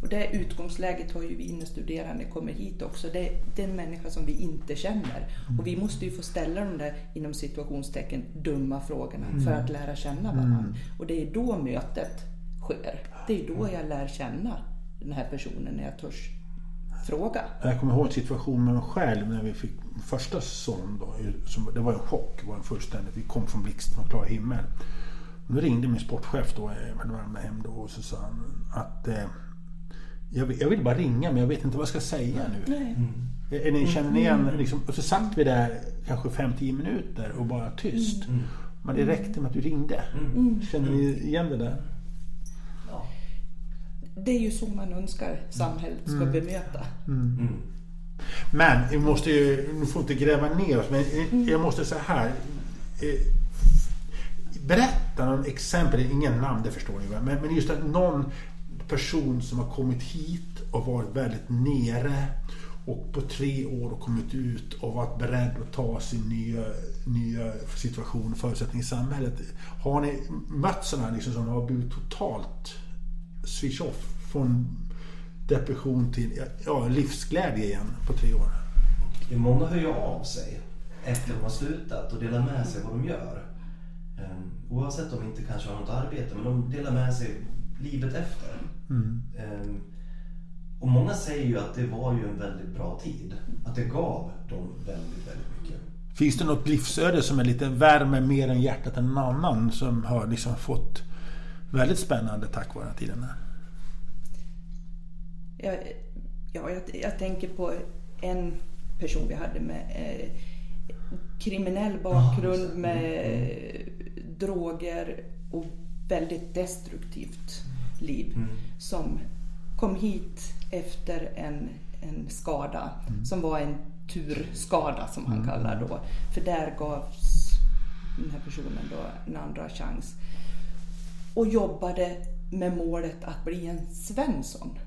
Och det utgångsläget har ju vi innestuderande kommer hit också. Det, är en människa som vi inte känner. Och vi måste ju få ställa de där inom situationstecken dumma frågorna för att lära känna varandra. Och det är då mötet sker. Det är då jag lär känna den här personen när jag törs fråga. Jag kommer ihåg en situation med mig själv när vi fick första son. Då, som, det var en chock. Det var en fullständigt, vi kom från blixt från klar himmel. Då ringde min sportchef då, jag hade varit med hem då och så sa han att eh, jag, vill, jag vill bara ringa men jag vet inte vad jag ska säga nu. Nej. Är ni känner igen, liksom, och så satt vi där kanske 5-10 minuter och bara tyst. Men det räckte med att du ringde. Känner ni igen det där? Ja. Det är ju så man önskar samhället ska bemöta. Mm. Men vi måste ju, nu får inte gräva ner oss, men jag måste säga här. eh, Berätta någon exempel, ingen namn det förstår ni väl, men, men just att någon person som har kommit hit och varit väldigt nere och på tre år och kommit ut och varit beredd att ta sin nya, nya situation och förutsättning i samhället. Har ni mött sådana liksom som har blivit totalt switch off från depression till ja, livsglädje igen på tre år? Många hör ju av sig efter de har slutat och delar med sig vad de gör. Ehm, oavsett om de inte kanske har något arbete, men de delar med sig livet efter. Ehm, Och många säger ju att det var ju en väldigt bra tid. Att det gav dem väldigt, väldigt mycket. Finns det något livsöde som är lite värme mer än hjärtat än en annan som har liksom fått väldigt spännande tack vare den här tiden? Jag, ja, jag, jag tänker på en person vi hade med eh, kriminell bakgrund med eh, droger och väldigt destruktivt liv. Som kom hit efter en, en skada som var en turskada som han kallar då. För där gavs den här personen då en andra chans. Och jobbade med målet att bli en Svensson.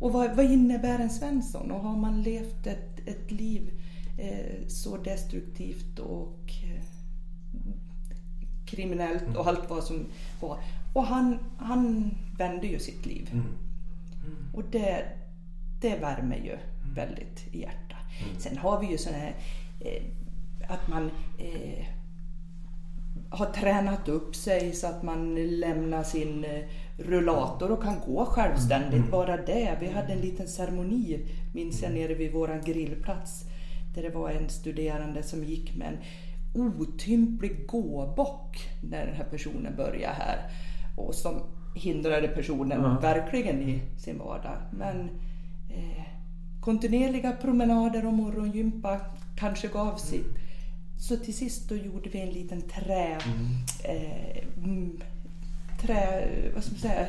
Och vad, vad innebär en Svensson? Och har man levt ett, ett liv eh, så destruktivt och eh, kriminellt och allt vad som var. Och han, han vände ju sitt liv. Mm. Och det, det värmer ju väldigt i hjärtat. Sen har vi ju sådana här eh, att man eh, har tränat upp sig så att man lämnar sin eh, rullator och kan gå självständigt. Bara det. Vi hade en liten ceremoni, minns jag, nere vid våran grillplats. Där det var en studerande som gick med en otymplig gåbock när den här personen började här. Och som hindrade personen Ja. verkligen i sin vardag. Men eh, kontinuerliga promenader och morgongympa kanske gav sitt. Så till sist då gjorde vi en liten trä... Eh, mm, trä... Vad ska man säga?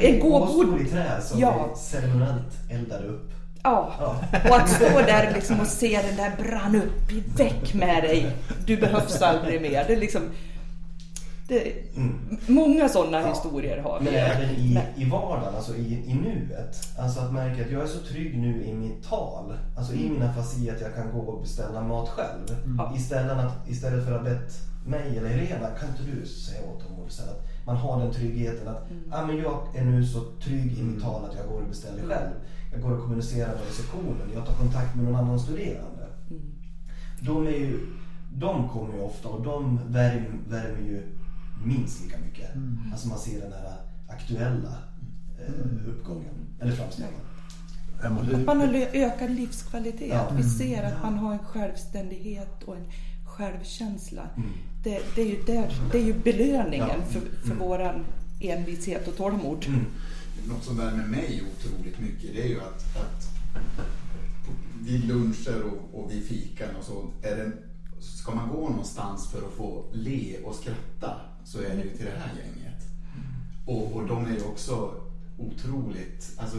En gåbord. i trä som Ja. vi ceremoniellt eldade upp. Ja. Ja. Och att stå där liksom och se den där brann upp, väck med dig, du behövs aldrig mer. Det är liksom, Det, Många sådana historier har vi. Men även i, Men- i vardagen, alltså i, i nuet. Alltså att märka att jag är så trygg nu i mitt tal. Alltså i min afasi att jag kan gå och beställa mat själv. Ja. Istället, att, istället för att bett mig eller Helena, kan inte du säga åt dem att beställa? Man har den tryggheten att ah, men jag är nu så trygg i mitt tal att jag går och beställer själv. Jag går och kommunicerar med receptionen. Jag tar kontakt med någon annan studerande. De, är ju, de kommer ju ofta och de värmer, värmer ju minst lika mycket. Alltså man ser den här aktuella eh, uppgången, eller framstegen. Att man har ökad livskvalitet. Ja. Att vi ser att man har en självständighet och en självkänsla. Det, det, är ju där, det är ju belöningen Ja. för, för våran envishet och tålamod. Mm. Något som värmer mig otroligt mycket det är ju att, att vid luncher och, och vid fikan och så, är det, ska man gå någonstans för att få le och skratta så är det ju till det här gänget. Och, och de är ju också otroligt, alltså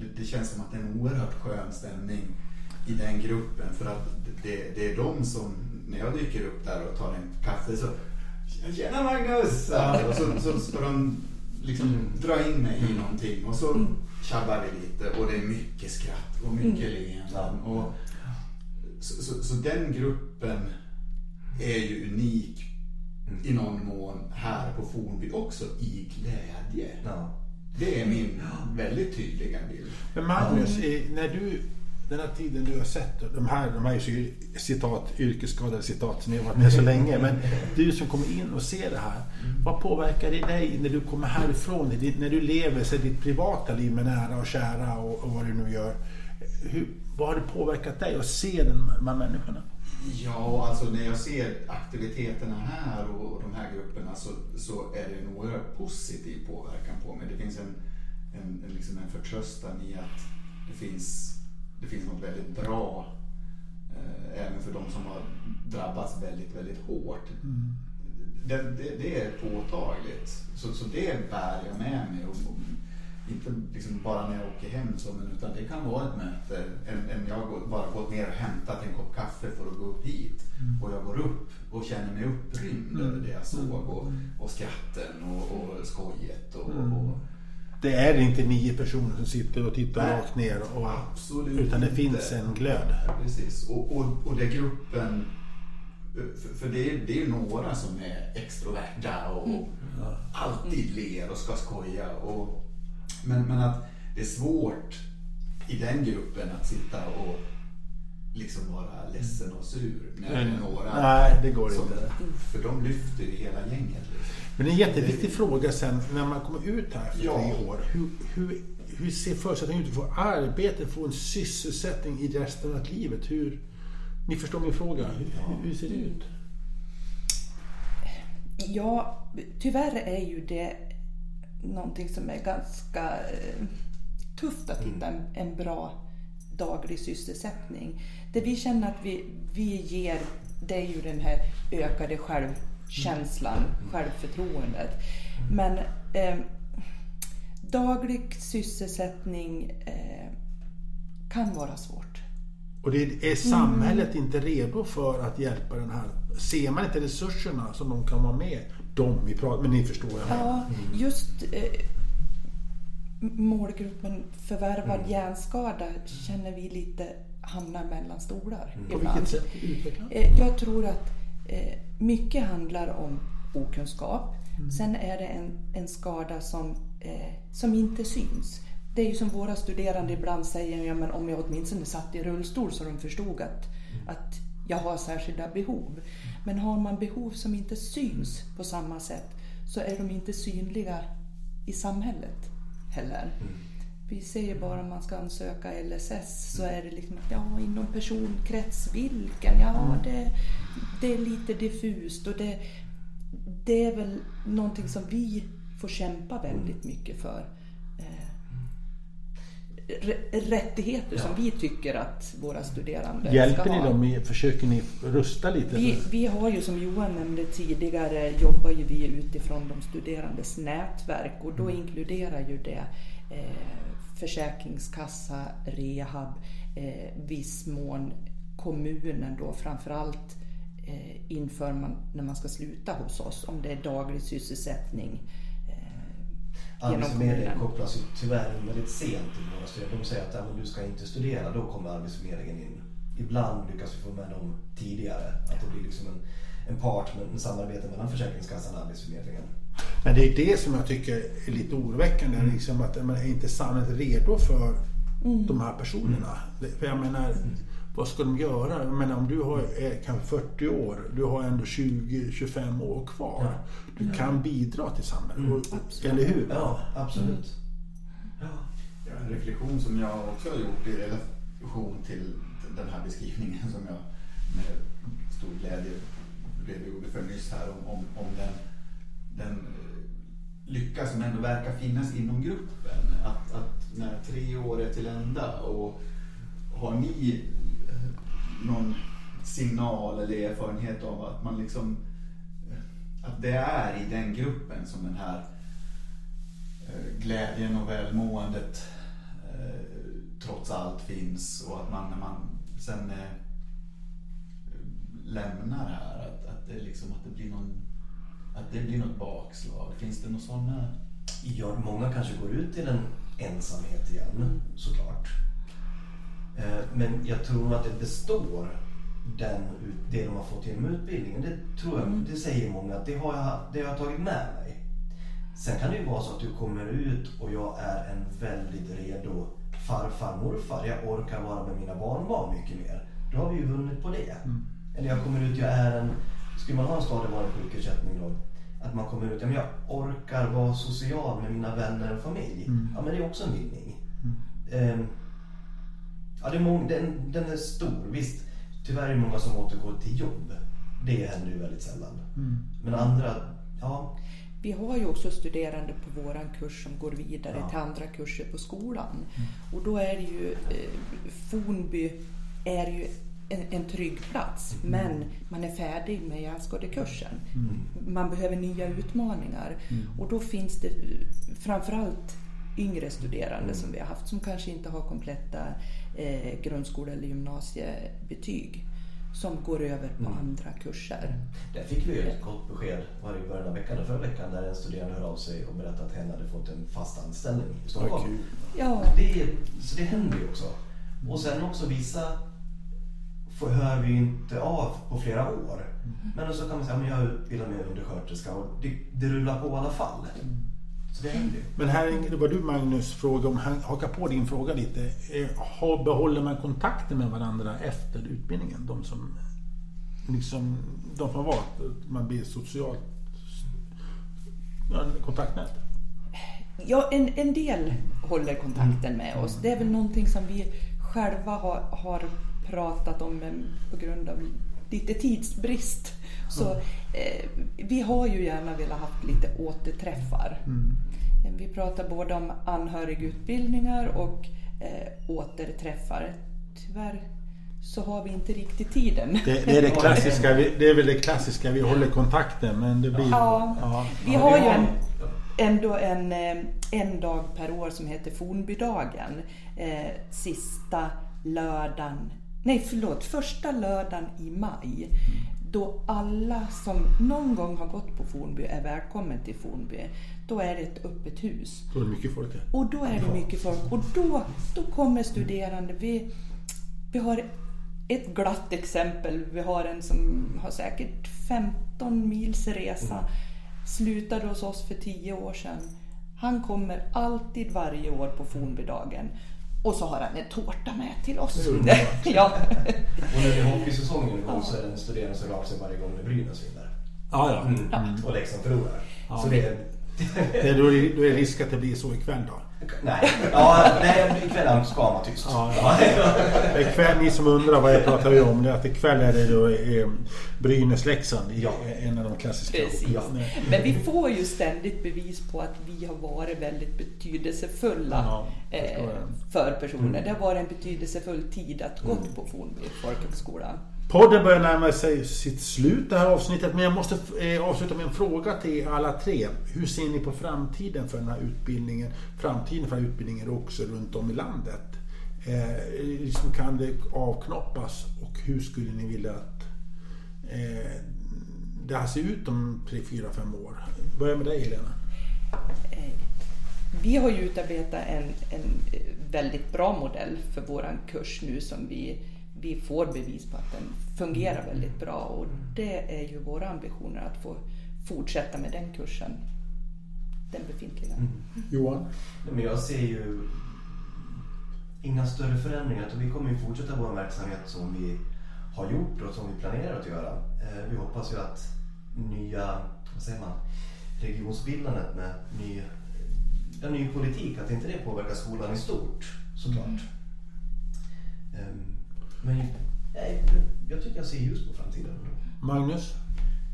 det, det känns som att det är en oerhört skön stämning i den gruppen för att det, det är de som, när jag dyker upp där och tar en kaffe så Tjena Magnus! Ja, Och så, så ska de liksom dra in mig i någonting och så tjabbar vi lite och det är mycket skratt och mycket leenden. Och, så, så, så den gruppen är ju unik i någon mån här på Fornby också i glädje. Ja. Det är min väldigt tydliga bild. Men Magnus, när du, den här tiden du har sett, de här, de här är ju citat, yrkesskadade citat, ni har varit med så länge, men du som kommer in och ser det här, vad påverkar det dig när du kommer härifrån, när du lever så ditt privata liv med nära och kära och, och vad du nu gör? Hur, vad har det påverkat dig att se den, de här människorna? Ja, alltså när jag ser aktiviteterna här och, och de här grupperna så, så är det en oerhört positiv påverkan på mig. Det finns en, en, en, liksom en förtröstan i att det finns, det finns något väldigt bra eh, även för de som har drabbats väldigt, väldigt hårt. Det, det, det är påtagligt. Så, så det bär jag med mig. Och, och, inte liksom bara när jag åker hem så, men utan det kan vara ett möte. En, en, jag har bara gått ner och hämtat en kopp kaffe för att gå upp hit. Och jag går upp och känner mig upprymd över det jag såg. Och, och skratten och, och skojet. Och, och, Det är inte nio personer som sitter och tittar Nej. rakt ner, och, Absolut utan det inte. finns en glöd. Precis. Och, och, och det gruppen, för, för det, är, det är några som är extroverta och alltid ler och ska skoja. Och, men, men att det är svårt i den gruppen att sitta och liksom vara ledsen och sur när det är Mm. några Nej, det går som, inte. För de lyfter ju hela gänget. Liksom. Men en jätteviktig fråga sen när man kommer ut här för Ja. tre år. Hur, hur, hur ser förutsättningarna ut för att få arbete, få en sysselsättning i resten av livet? Hur, ni förstår min fråga. Hur, hur, hur ser det ut? Ja, tyvärr är ju det någonting som är ganska eh, tufft att hitta en, en bra daglig sysselsättning. Det vi känner att vi, vi ger, det är ju den här ökade självkänslan, självförtroendet. Men eh, daglig sysselsättning eh, kan vara svårt. Och det är samhället inte redo för att hjälpa den här? Ser man inte resurserna som de kan vara med? De vi pratar men ni förstår jag menar. Ja, just eh, målgruppen förvärvad hjärnskada känner vi lite hamnar mellan stolar På ibland. vilket sätt utvecklas? Eh, jag tror att mycket handlar om okunskap. Sen är det en, en skada som, eh, som inte syns. Det är ju som våra studerande ibland säger, ja, men om jag åtminstone satt i rullstol så de förstod att, att jag har särskilda behov. Men har man behov som inte syns på samma sätt så är de inte synliga i samhället heller. Vi ju bara om man ska ansöka LSS så är det liksom att ja, inom personkrets vilken? Ja, det, det är lite diffust och det, det är väl någonting som vi får kämpa väldigt mycket för. Eh, rä- Rättigheter som vi tycker att våra studerande Hjälper ska ni ha. dem? i- Försöker ni rusta lite? Vi, vi har ju som Johan nämnde tidigare jobbar ju vi utifrån de studerandes nätverk och då inkluderar ju det eh, försäkringskassa, rehab, eh, viss mån kommunen då framförallt eh, inför man när man ska sluta hos oss. Om det är daglig sysselsättning. Eh, Arbetsförmedlingen kopplas ju tyvärr väldigt sent till våra studier. De säger att ja, men du ska inte studera, då kommer Arbetsförmedlingen in. Ibland lyckas vi få med dem tidigare. Att det blir liksom en, en part, en samarbete mellan Försäkringskassan och Arbetsförmedlingen. Men det är det som jag tycker är lite oroväckande. Liksom att man är inte samhället redo för de här personerna. Det- För jag menar, vad ska de göra? Jag menar, om du har, är kanske 40 år, du har ändå 20-25 år kvar. Du kan bidra till samhället. Och, Absolut. eller hur? Ja, absolut. Ja. Ja, en reflektion som jag också har gjort i relation till den här beskrivningen som jag med stor glädje redogjorde för nyss här om, om, om den, den lycka som ändå verkar finnas inom gruppen. Att, att när tre år är till ända och har ni någon signal eller erfarenhet av att man liksom att det är i den gruppen som den här eh, glädjen och välmåendet eh, trots allt finns och att man när man sen eh, lämnar här att, att, det liksom, att, det blir någon, att det blir något bakslag. Finns det några sådana? Ja, många kanske går ut i en ensamhet igen, såklart. Eh, Men jag tror att det består den, ut- det de har fått genom utbildningen. Det, tror jag, det säger många att det har, jag, det har jag tagit med mig. Sen kan det ju vara så att du kommer ut och jag är en väldigt redo farfar, morfar. Jag orkar vara med mina barnbarn mycket mer. Då har vi ju vunnit på det. Eller jag kommer ut, jag är en... Skulle man ha en stadigvarande sjukersättning då? Att man kommer ut, ja men jag orkar vara social med mina vänner och familj. Ja men det är också en vinning. Ehm, ja, det är många, den, den är stor. Visst, tyvärr är det många som återgår till jobb. Det händer ju väldigt sällan. Men andra, ja. Vi har ju också studerande på våran kurs som går vidare Ja. till andra kurser på skolan. Och då är det ju, eh, Fornby är ju en, en trygg plats, men man är färdig med hjärnskadekursen. Man behöver nya utmaningar. Och då finns det eh, framförallt yngre studerande som vi har haft som kanske inte har kompletta eh, grundskole eller gymnasiebetyg som går över på andra kurser. Där fick vi ju ett gott besked var det i början av veckan, eller förra veckan, där en studerande hörde av sig och berättade att hen hade fått en fast anställning i Stockholm. Ja, Det, så det händer ju också. Och sen också vissa får, hör vi inte av på flera år. Men så kan man säga, men jag utbildar mig undersköterska och det, det rullar på i alla fall. Så det händer ju. Men här, det var du Magnus fråga om, han hakar på din fråga lite. Eh, har- Behåller man kontakten med varandra efter utbildningen? De som liksom, de som har valt, man blir socialt ja, en kontaktnät. Ja, en, en del håller kontakten med oss. Det är väl någonting som vi själva har, har pratat om men på grund av lite tidsbrist. Så eh, vi har ju gärna velat haft lite återträffar. Eh, Vi pratar både om anhörigutbildningar och eh, återträffar. Tyvärr så har vi inte riktigt tiden. Det, det, är det, klassiska, det är väl det klassiska, vi håller kontakten men det blir... Ja. ja. Vi har ju en, ändå en, eh, en dag per år som heter Fornbydagen. Eh, sista lördagen, nej förlåt, första lördagen i maj. Då alla som någon gång har gått på Fornby är välkommen till Fornby. Då är det ett öppet hus. Då är det mycket folk här. Och då är det mycket folk och då, då kommer studerande. Vi, vi har ett glatt exempel. Vi har en som har säkert 15 mils resa. Slutade hos oss för 10 år sedan. Han kommer alltid varje år på Fornbydagen. Och så har han en tårta med till oss. ja. Och när det är hockeysäsongen igång så är det en studerande som av sig varje gång när Brynäs vinner. Ja, ja. Mm. Och Leksand förlorar. Ja. Så det är... Det, då, är det, då är det risk att det blir så ikväll då. Nej, ja, nej ikväll ska man vara tyst. Ja, Ikväll, ni som undrar vad jag pratar om, det är att ikväll är det då eh, Brynäs-Leksand. Ja. En av de klassiska. Precis. Ja, nej. Men vi får ju ständigt bevis på att vi har varit väldigt betydelsefulla Ja, eh, för personer. Det har varit en betydelsefull tid att gått på Fornby folkhögskola. Podden börjar närma sig sitt slut det här avsnittet men jag måste eh, avsluta med en fråga till alla tre. Hur ser ni på framtiden för den här utbildningen? Framtiden för den här utbildningen också runt om i landet. Eh, liksom kan det avknoppas och hur skulle ni vilja att eh, det här ser ut om 3, 4, 5 år? Börja med dig Helena. Eh, vi har ju utarbetat en, en väldigt bra modell för våran kurs nu som vi, vi får bevis på att den fungerar väldigt bra och det är ju våra ambitioner att få fortsätta med den kursen. Den befintliga. Mm. Johan? Men jag ser ju inga större förändringar. Utan vi kommer ju fortsätta vår verksamhet som vi har gjort och som vi planerar att göra. Eh, vi hoppas ju att nya, vad säger man, regionsbildandet med ny, ja, ny politik, att inte det påverkar skolan i stort såklart. Mm. Men nej, jag tycker jag ser ljus på framtiden. Magnus?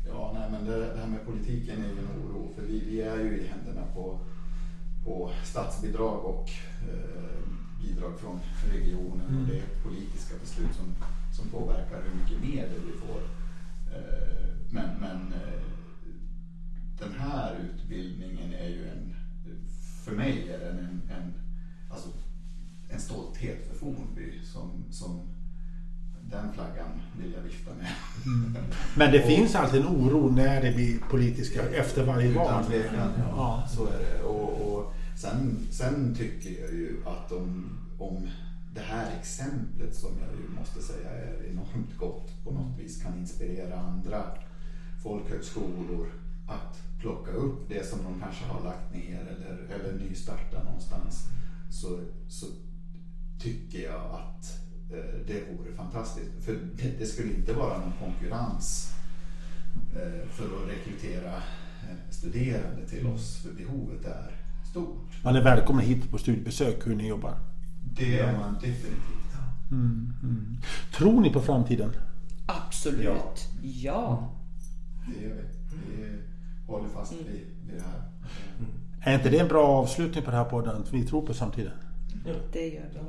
Ja, nej, men det, det här med politiken är ju en oro för vi, vi är ju i händerna på, på statsbidrag och eh, bidrag från regionen mm. och det är politiska beslut som, som påverkar hur mycket medel vi får. Eh, men men eh, den här utbildningen är ju en, för mig är den en, en, alltså en stolthet för Fornby som, som den flaggan vill jag vifta med. Mm. Men det och, finns alltid en oro när det blir politiska efter varje val. Utan tvekan, ja, ja. Så är det. Och, och sen, sen tycker jag ju att om, om det här exemplet som jag ju måste säga är enormt gott på något vis kan inspirera andra folkhögskolor att plocka upp det som de kanske har lagt ner eller, eller nystarta någonstans så, så tycker jag att det vore fantastiskt. För det, det, skulle inte vara någon konkurrens eh, för att rekrytera eh, studerande till oss för behovet är stort. Man är välkommen hit på studiebesök hur ni jobbar. Det är man definitivt. Mm, mm. Tror ni på framtiden? Absolut, ja. ja. Det gör vi. Vi håller fast vid, vid det här. Mm. Är inte det en bra avslutning på den här podden? Vi tror på samtiden. Ja, det gör vi.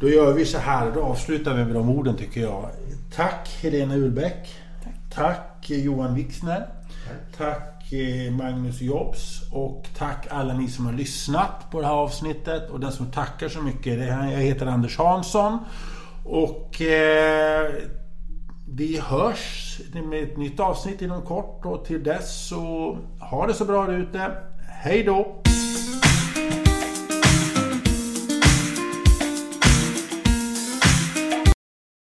Då gör vi så här. Då avslutar vi med de orden tycker jag. Tack Helena Urbäck. Tack, Tack Johan Wixner. Tack. Tack eh, Magnus Jobs. Och tack alla ni som har lyssnat på det här avsnittet. Och den som tackar så mycket, det här, jag heter Anders Hansson. Och eh, vi hörs med ett nytt avsnitt inom kort och till dess så ha det så bra ute. Hej då!